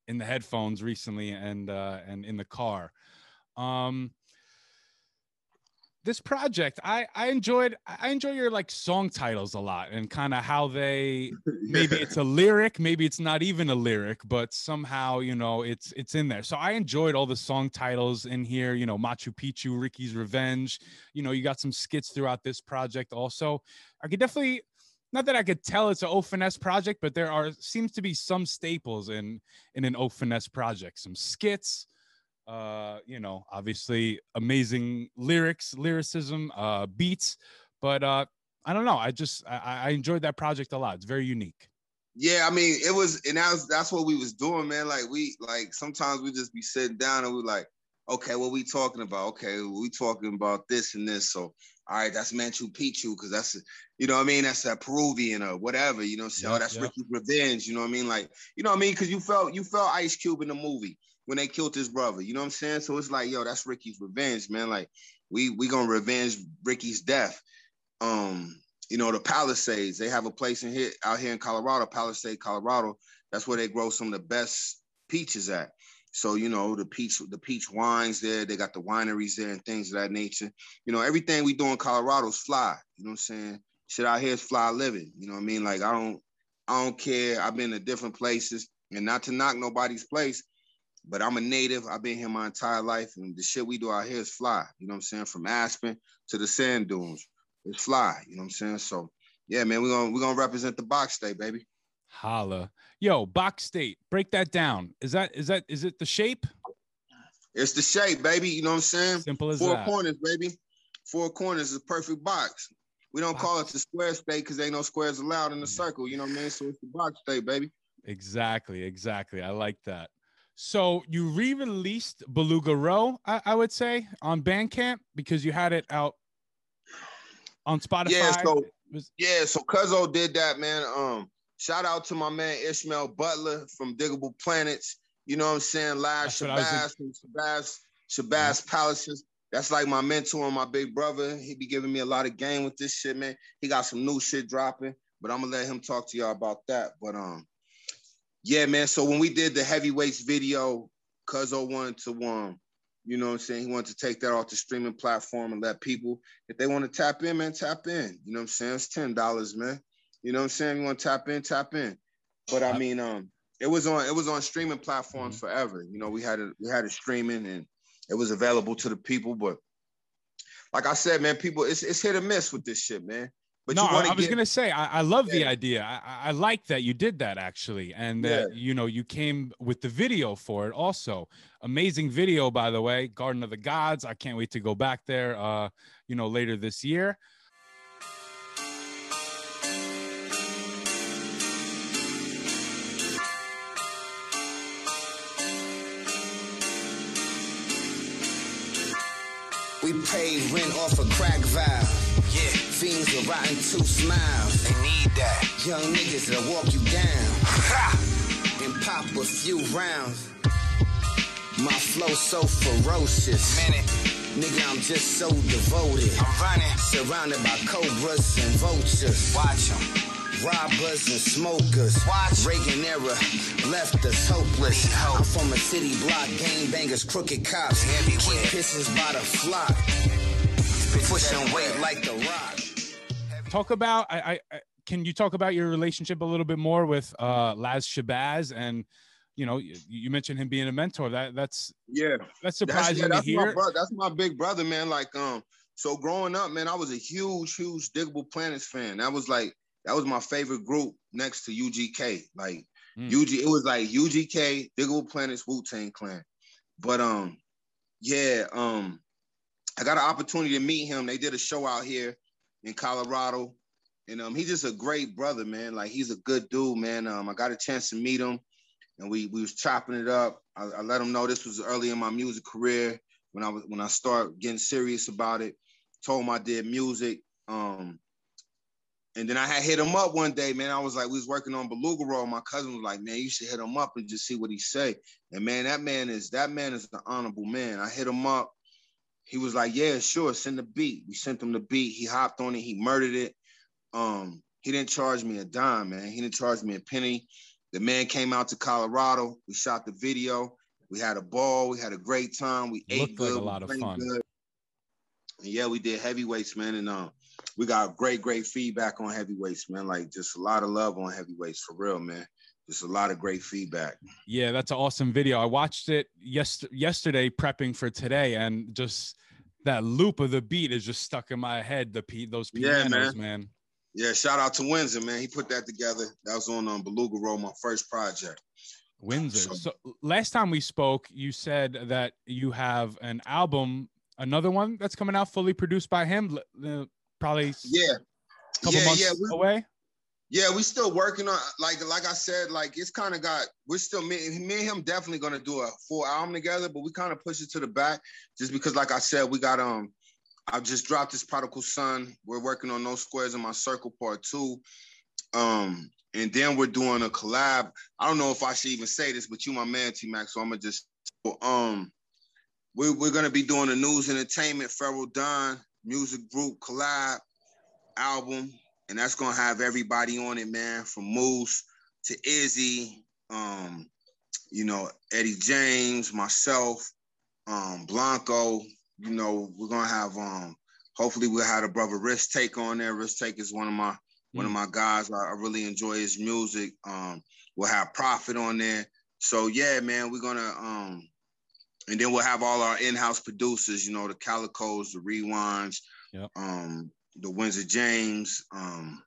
in the headphones recently and uh and in the car. Um this project i i enjoyed i enjoy your like song titles a lot and kind of how they [LAUGHS] maybe it's a lyric maybe it's not even a lyric but somehow you know it's it's in there so i enjoyed all the song titles in here you know machu picchu ricky's revenge you know you got some skits throughout this project also i could definitely not that I could tell it's an O Finesse project, but there are seems to be some staples in in an O Finesse project. Some skits, uh, you know, obviously amazing lyrics, lyricism, uh, beats. But uh, I don't know. I just I, I enjoyed that project a lot. It's very unique. Yeah, I mean, it was, and that was that's what we was doing, man. Like we like sometimes we just be sitting down and we like, okay, what we talking about? Okay, we talking about this and this. So all right, that's Machu Picchu because that's you know what I mean. That's a Peruvian or whatever. You know, so yep, that's yep. Ricky's Revenge. You know what I mean? Like you know what I mean? Because you felt you felt Ice Cube in the movie when they killed his brother. You know what I'm saying? So it's like, yo, that's Ricky's revenge, man. Like we we gonna revenge Ricky's death. Um, you know, the Palisades, they have a place in here out here in Colorado, Palisade, Colorado. That's where they grow some of the best peaches at. So, you know, the peach, the peach wines there, they got the wineries there and things of that nature. You know, everything we do in Colorado is fly. You know what I'm saying? Shit out here is fly living. You know what I mean? Like I don't I don't care. I've been to different places and not to knock nobody's place, but I'm a native. I've been here my entire life, and the shit we do out here is fly. You know what I'm saying? From Aspen to the sand dunes, it's fly. You know what I'm saying? So yeah, man, we're gonna we're gonna represent the box state, baby. Holla. Yo, box state. Break that down. Is that is that is it the shape? It's the shape, baby. You know what I'm saying? Simple as Four that. corners, baby. Four corners is a perfect box. We don't box. call it the square state because ain't no squares allowed in the circle. You know what I mean? So it's the box state, baby. Exactly, exactly. I like that. So you re-released Beluga Row, I, I, would say, on Bandcamp because you had it out on Spotify. Yeah, so yeah, so Cuzzo did that, man. Um, shout out to my man Ishmael Butler from Digable Planets. You know what I'm saying? Live Shabazz from Shabazz, Shabazz yeah. Palaces. That's like my mentor and my big brother. He be giving me a lot of game with this shit, man. He got some new shit dropping, but I'm gonna let him talk to y'all about that. But um, yeah, man. So when we did the heavyweights video, Cuzzo wanted to um, you know what I'm saying? He wanted to take that off the streaming platform and let people, if they want to tap in, man, tap in. You know what I'm saying? It's ten dollars, man. You know what I'm saying? You want to tap in, tap in. But I mean, um, it was on it was on streaming platforms mm-hmm. forever. You know, we had it we had it streaming and it was available to the people. But like I said, man, people, it's it's hit or miss with this shit, man. But no, I, I was gonna say I, I love yeah. the idea. I, I like that you did that actually, and that yeah. you know you came with the video for it also. Amazing video, by the way. Garden of the Gods. I can't wait to go back there. Uh, you know, later this year. We paid rent off a crack valve. Yeah. Fiends with rotten two smiles. They need that. Young niggas that walk you down. and pop a few rounds. My flow so ferocious. Minute. Nigga, I'm just so devoted. I'm running. Surrounded by cobras and vultures. Watch them robbers and smokers. Watch. Reagan era left us hopeless. I'm from a city block, gang bangers, crooked cops. Everywhere. Keep pisses by the flock. Pushing weight like the rock. Talk about I, I can you talk about your relationship a little bit more with uh Laz Shabazz and you know you mentioned him being a mentor that that's yeah that's surprising that's, yeah, that's to hear my that's my big brother man like um so growing up man I was a huge huge Digable Planets fan that was like that was my favorite group next to UGK. Like mm. UG, it was like UGK, Digable Planets, Wu Tang Clan. But um, yeah, um, I got an opportunity to meet him. They did a show out here in Colorado, and um, he's just a great brother, man. Like he's a good dude, man. Um, I got a chance to meet him, and we we was chopping it up. I, I let him know this was early in my music career when I was when I started getting serious about it. Told him I did music. Um, and then I had hit him up one day, man. I was like, we was working on Beluga Roll. My cousin was like, man, you should hit him up and just see what he say. And man, that man is that man is an honorable man. I hit him up. He was like, yeah, sure, send the beat. We sent him the beat. He hopped on it. He murdered it. Um, he didn't charge me a dime, man. He didn't charge me a penny. The man came out to Colorado. We shot the video. We had a ball. We had a great time. We ate good. Like a lot of fun. Good. And yeah, we did heavyweights, man. And um, we got great, great feedback on heavyweights, man. Like just a lot of love on heavyweights for real, man. Just a lot of great feedback. Yeah, that's an awesome video. I watched it yes yesterday prepping for today, and just that loop of the beat is just stuck in my head. The P those pianos, yeah, man. man. Yeah, shout out to Windsor, man. He put that together. That was on um, Beluga Roll, my first project. Windsor. So, so last time we spoke, you said that you have an album, another one that's coming out fully produced by him probably yeah, a couple yeah, months yeah, we, away. Yeah, we still working on like like I said, like it's kind of got we're still me, me and him definitely gonna do a full album together, but we kind of push it to the back just because, like I said, we got um I just dropped this prodigal son. We're working on those squares in my circle part two. Um, and then we're doing a collab. I don't know if I should even say this, but you my man, T Max. So I'm gonna just um we're, we're gonna be doing a news entertainment Feral Don music group collab album, and that's gonna have everybody on it, man, from Moose to Izzy, um, you know, Eddie James, myself, um, Blanco. You know, we're gonna have um, hopefully we'll have a brother Risk Take on there. Risk Take is one of my one of mm. my guys. I, I, really enjoy his music. Um, we'll have Prophet on there. So yeah, man, we're gonna um and then we'll have all our in-house producers, you know, the Calicos, the Rewinds, yep. um, the Windsor James. Um,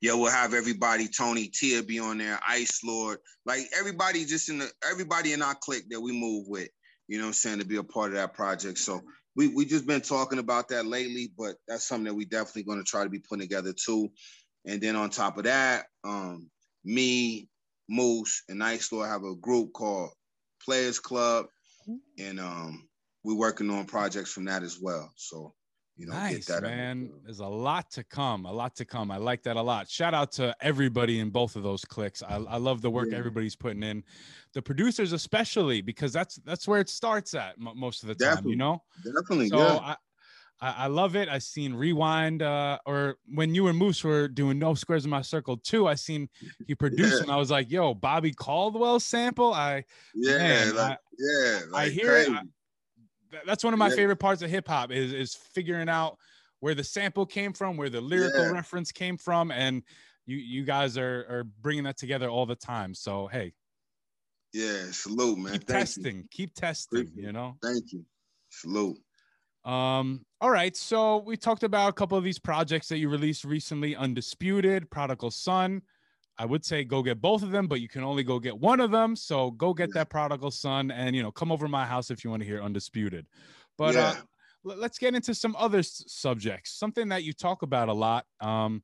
yeah, we'll have everybody, Tony Tia be on there, Ice Lord, like everybody just in the everybody in our clique that we move with, you know I'm saying, to be a part of that project. So we we just been talking about that lately, but that's something that we definitely gonna try to be putting together too. And then on top of that, um, me, Moose, and Ice Lord have a group called Players Club, mm-hmm. and um, we're working on projects from that as well. So, you know, nice, man. There's a lot to come. A lot to come. I like that a lot. Shout out to everybody in both of those clicks. I, I love the work yeah. everybody's putting in, the producers especially because that's that's where it starts at m- most of the time. Definitely. You know, definitely. So yeah. I, I, I love it. I seen Rewind, uh, or when you and Moose were doing No Squares in My Circle too. I seen [LAUGHS] he produced, yeah. and I was like, "Yo, Bobby Caldwell sample." I yeah, man, like, I, yeah, like I hear it. That's one of my yeah. favorite parts of hip hop is is figuring out where the sample came from, where the lyrical yeah. reference came from, and you you guys are are bringing that together all the time. So hey, yeah, salute, man. Keep Thank testing, you. keep testing. You know, thank you, salute. Um, all right. So we talked about a couple of these projects that you released recently Undisputed, Prodigal Son. I would say go get both of them, but you can only go get one of them. So go get that Prodigal Son and, you know, come over my house if you want to hear Undisputed. But yeah. uh, let's get into some other s- subjects. Something that you talk about a lot um,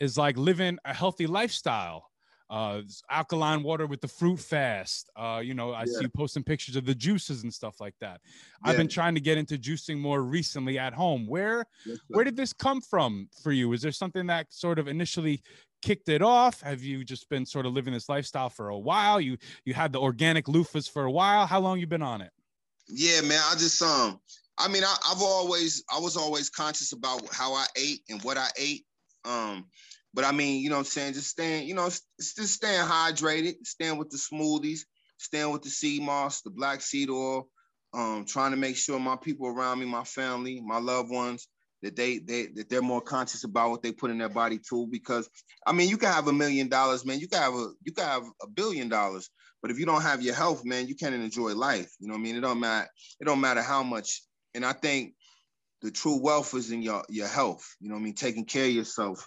is like living a healthy lifestyle uh alkaline water with the fruit fast uh you know i yeah. see you posting pictures of the juices and stuff like that yeah. i've been trying to get into juicing more recently at home where yes, where did this come from for you is there something that sort of initially kicked it off? Have you just been sort of living this lifestyle for a while? You you had the organic loofahs for a while. How long you been on it? Yeah man i just um i mean I, i've always i was always conscious about how i ate and what i ate. Um but I mean, you know what I'm saying? Just staying, you know, just staying hydrated, staying with the smoothies, staying with the sea moss, the black seed oil, um, trying to make sure my people around me, my family, my loved ones, that they they that they're more conscious about what they put in their body too. Because I mean, you can have a million dollars, man. You can have a you can have a billion dollars, but if you don't have your health, man, you can't enjoy life. You know what I mean? It don't matter. It don't matter how much. And I think the true wealth is in your your health. You know what I mean? Taking care of yourself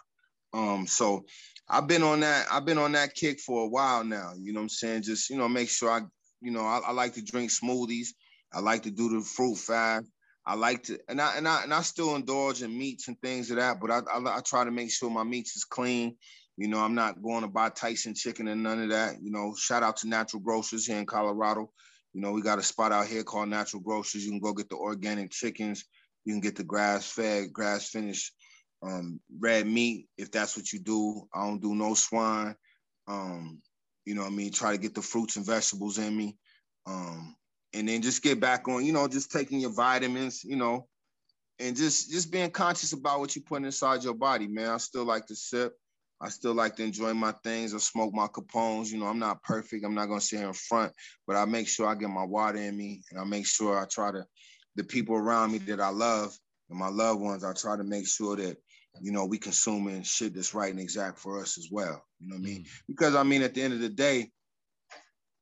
Um, so I've been on that. I've been on that kick for a while now. You know what I'm saying? Just you know, make sure I, you know, I, I like to drink smoothies. I like to do the fruit fast. I like to, and I and I and I still indulge in meats and things of that, but I, I, I try to make sure my meats is clean. You know, I'm not going to buy Tyson chicken and none of that. You know, shout out to Natural Grocers here in Colorado. You know, we got a spot out here called Natural Grocers. You can go get the organic chickens. You can get the grass fed, grass finished um, red meat if that's what you do. I don't do no swine. Um, you know, I mean, try to get the fruits and vegetables in me. Um, and then just get back on, you know, just taking your vitamins, you know, and just just being conscious about what you put inside your body, man. I still like to sip. I still like to enjoy my things. I smoke my capones. You know, I'm not perfect. I'm not gonna sit here in front, but I make sure I get my water in me, and I make sure I try to the people around me that I love and my loved ones. I try to make sure that you know we consuming shit that's right and exact for us as well. You know what I mean? Mm. Because I mean, at the end of the day,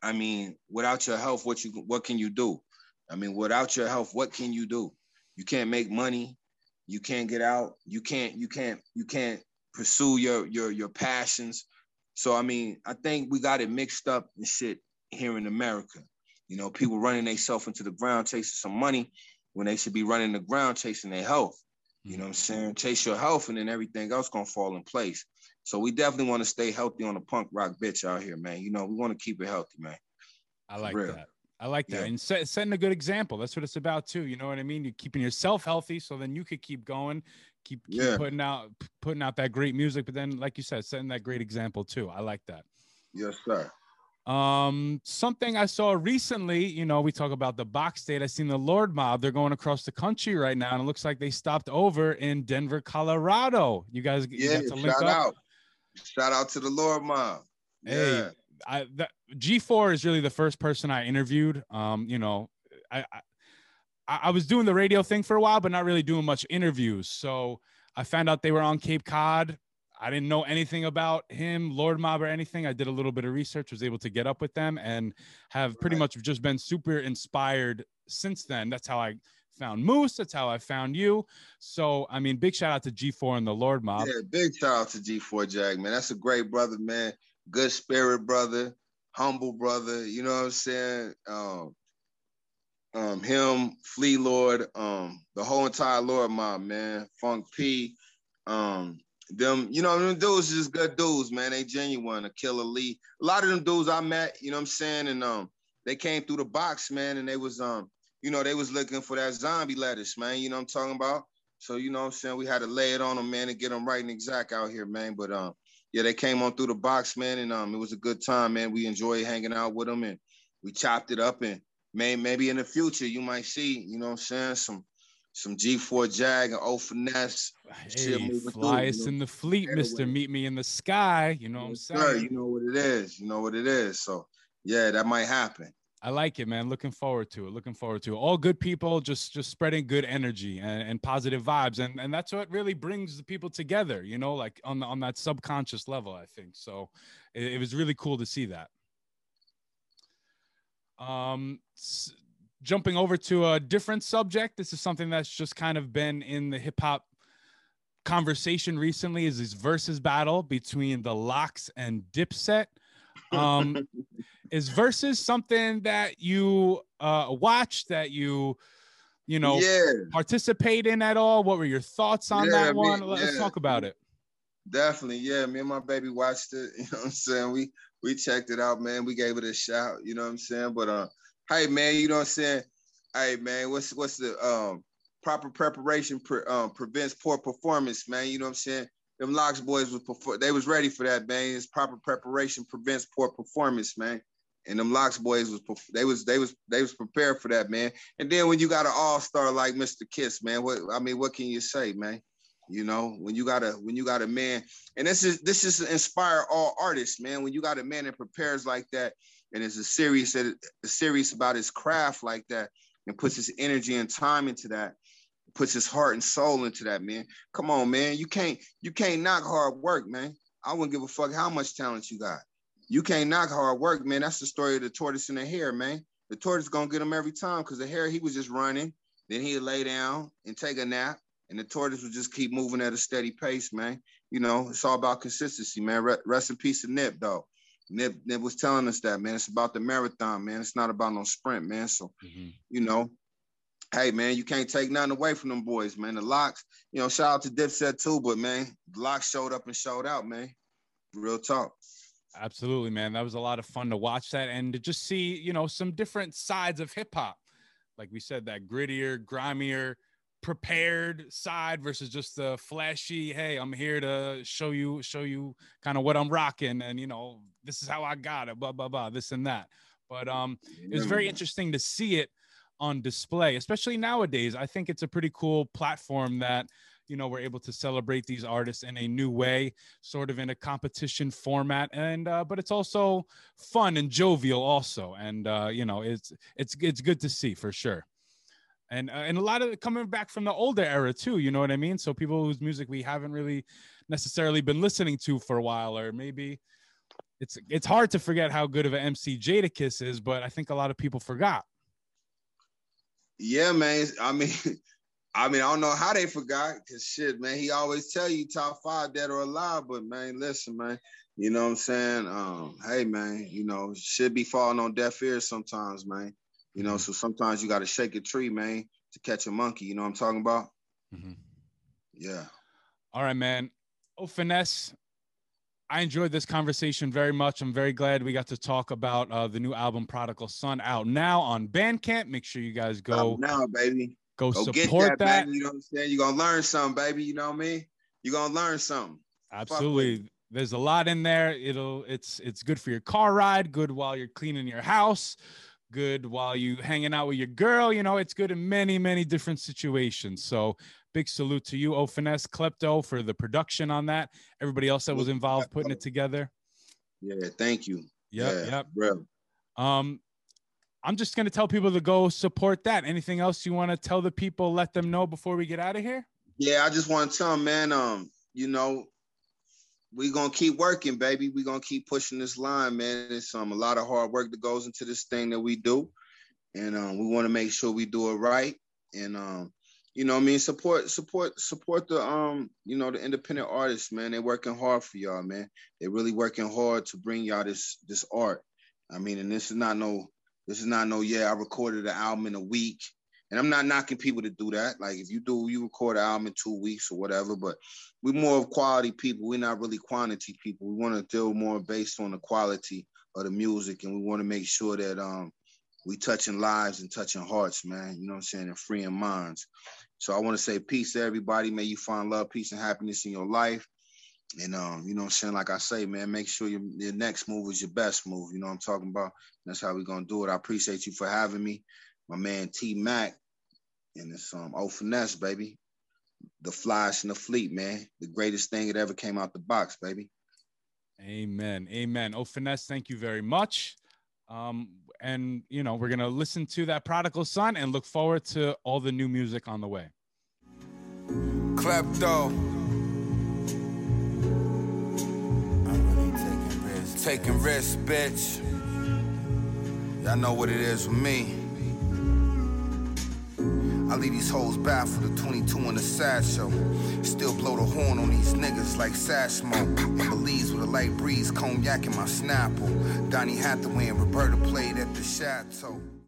I mean, without your health, what you what can you do? I mean, without your health, what can you do? You can't make money. You can't get out. You can't. You can't. You can't pursue your your your passions. So I mean, I think we got it mixed up and shit here in America. You know, people running themselves into the ground chasing some money when they should be running the ground chasing their health. You know what I'm saying? Chase your health and then everything else gonna fall in place. So we definitely want to stay healthy on the punk rock bitch out here, man. You know, we want to keep it healthy, man. I like that. I like that. Yeah. And set, setting a good example. That's what it's about too. You know what I mean? You're keeping yourself healthy so then you could keep going, keep, keep yeah. putting out putting out that great music. But then, like you said, setting that great example too. I like that. Yes, sir. Um, something I saw recently, you know, we talk about the box state. I seen the Lord Mob. They're going across the country right now, and it looks like they stopped over in Denver, Colorado. You guys, yeah, you shout out. Shout out to the Lord Mob. Hey, yeah. I that G4 is really the first person I interviewed. Um, you know, I, I I was doing the radio thing for a while, but not really doing much interviews. So I found out they were on Cape Cod. I didn't know anything about him, Lord Mob, or anything. I did a little bit of research, was able to get up with them, and have pretty much just been super inspired since then. That's how I found Moose. That's how I found you. So, I mean, big shout out to G4 and the Lord Mob. Yeah, big shout out to G4 Jag, man. That's a great brother, man. Good spirit brother, humble brother. You know what I'm saying? Um, um, him, Flee Lord, um, the whole entire Lord Mob, man. Funk P, um, them, you know, them dudes just good dudes, man. They genuine. A Killer Lee. A lot of them dudes I met, you know what I'm saying, and um, they came through the box, man, and they was um, you know, they was looking for that zombie lettuce, man. You know what I'm talking about? So you know what I'm saying? We had to lay it on them, man, and get them right and exact out here, man. But um, yeah, they came on through the box, man, and um, it was a good time, man. We enjoyed hanging out with them, and we chopped it up, and may maybe in the future you might see, you know what I'm saying, some some G4 Jag and O Finesse. Hey, fly us you know? in the fleet, Mister. Meet me in the sky. You know what I'm saying? Sir, you know what it is. You know what it is. So yeah, that might happen. I like it, man. Looking forward to it. Looking forward to it. All good people, just just spreading good energy and, and positive vibes, and and that's what really brings the people together. You know, like on on that subconscious level. I think so. It, it was really cool to see that. Um, jumping over to a different subject. This is something that's just kind of been in the hip hop conversation recently. Is this versus battle between the LOX and Dipset? [LAUGHS] Um, is versus something that you uh, watch that you you know yeah. participate in at all? What were your thoughts on yeah, that one? Let's yeah. talk about it. Definitely, yeah. Me and my baby watched it. [LAUGHS] You know what I'm saying? We we checked it out, man. We gave it a shout. You know what I'm saying? But uh, hey man, you know what I'm saying? Hey man, what's what's the um proper preparation pre- um, prevents poor performance, man. You know what I'm saying? Them LOX boys was before they was ready for that, man. It's proper preparation prevents poor performance, man. And them LOX boys was they was they was they was prepared for that, man. And then when you got an all-star like Mr. Kiss, man, what I mean, what can you say, man? You know, when you got a when you got a man, and this is this is inspire all artists, man. When you got a man that prepares like that, and is a serious that serious about his craft like that, and puts his energy and time into that, puts his heart and soul into that, man. Come on, man. You can't you can't knock hard work, man. I wouldn't give a fuck how much talent you got. You can't knock hard work, man. That's the story of the tortoise and the hare, man. The tortoise gonna get him every time because the hare he was just running, then he'd lay down and take a nap, and the tortoise would just keep moving at a steady pace, man. You know, it's all about consistency, man. Rest in peace to Nip, though. Nip, Nip was telling us that, man. It's about the marathon, man. It's not about no sprint, man. So, mm-hmm. you know, hey, man, you can't take nothing away from them boys, man. The LOX, you know, shout out to Dipset too, but man, the LOX showed up and showed out, man. Real talk. Absolutely, man. That was a lot of fun to watch that and to just see, you know, some different sides of hip hop. Like we said, that grittier, grimier, prepared side versus just the flashy hey i'm here to show you show you kind of what i'm rocking and you know this is how i got it blah blah blah this and that but um it was very interesting to see it on display especially nowadays i think it's a pretty cool platform that you know we're able to celebrate these artists in a new way sort of in a competition format. And uh, but it's also fun and jovial also. And uh, you know it's it's it's good to see for sure. And uh, and a lot of coming back from the older era too you know what i mean? So people whose music we haven't really necessarily been listening to for a while or maybe it's it's hard to forget how good of an mc jadakiss is but i think a lot of people forgot. Yeah man. I mean [LAUGHS] I mean, I don't know how they forgot because shit, man, he always tell you top five dead or alive. But man, listen, man, you know what I'm saying? Um, hey man, you know, should be falling on deaf ears sometimes, man. You know, so sometimes you got to shake a tree, man, to catch a monkey. You know what I'm talking about? Mm-hmm. Yeah. All right, man. Oh, finesse. I enjoyed this conversation very much. I'm very glad we got to talk about uh, the new album "Prodigal Son" out now on Bandcamp. Make sure you guys go out now, baby. Go, go support that. that. you know what I'm saying? You're gonna learn something, baby. You know what I mean? You're gonna learn something. Absolutely. There's a lot in there. It'll it's it's good for your car ride, good while you're cleaning your house, good while you hanging out with your girl. You know, it's good in many, many different situations. So big salute to you, O Finesse Klepto, for the production on that. Everybody else that was involved putting it together. Yeah, thank you. Yep, yeah, yep. Bro. Um, I'm just gonna tell people to go support that. Anything else you want to tell the people, let them know before we get out of here? Yeah, I just want to tell them, man, um, you know, we're gonna keep working, baby. We're gonna keep pushing this line, man. It's um a lot of hard work that goes into this thing that we do. And um, we want to make sure we do it right. And um, you know, I mean, support, support, support the um, you know, the independent artists, man. They're working hard for y'all, man. They're really working hard to bring y'all this this art. I mean, and this is not no, this is not no, yeah, I recorded an album in a week and I'm not knocking people to do that. Like if you do, you record an album in two weeks or whatever. But we're more of quality people. We're not really quantity people. We want to deal more based on the quality of the music, and we want to make sure that um we touching lives and touching hearts, man. You know what I'm saying, and freeing minds. So I want to say peace to everybody. May you find love, peace, and happiness in your life. And um, you know what I'm saying? Like I say, man, make sure your, your next move is your best move. You know what I'm talking about? That's how we're gonna do it. I appreciate you for having me my man T Mac, and it's um O Finesse, baby. The flash and the fleet, man. The greatest thing that ever came out the box, baby. Amen. Amen. Oh, Finesse, thank you very much. Um, and you know, we're gonna listen to that prodigal son and look forward to all the new music on the way. Klepto. Taking risks. Bitch. Y'all know what it is with me. I leave these hoes baffled, the 22 on the show. Still blow the horn on these niggas like Satchmo. In Belize with a light breeze, cognac in my Snapple. Donny Hathaway and Roberta played at the Chateau.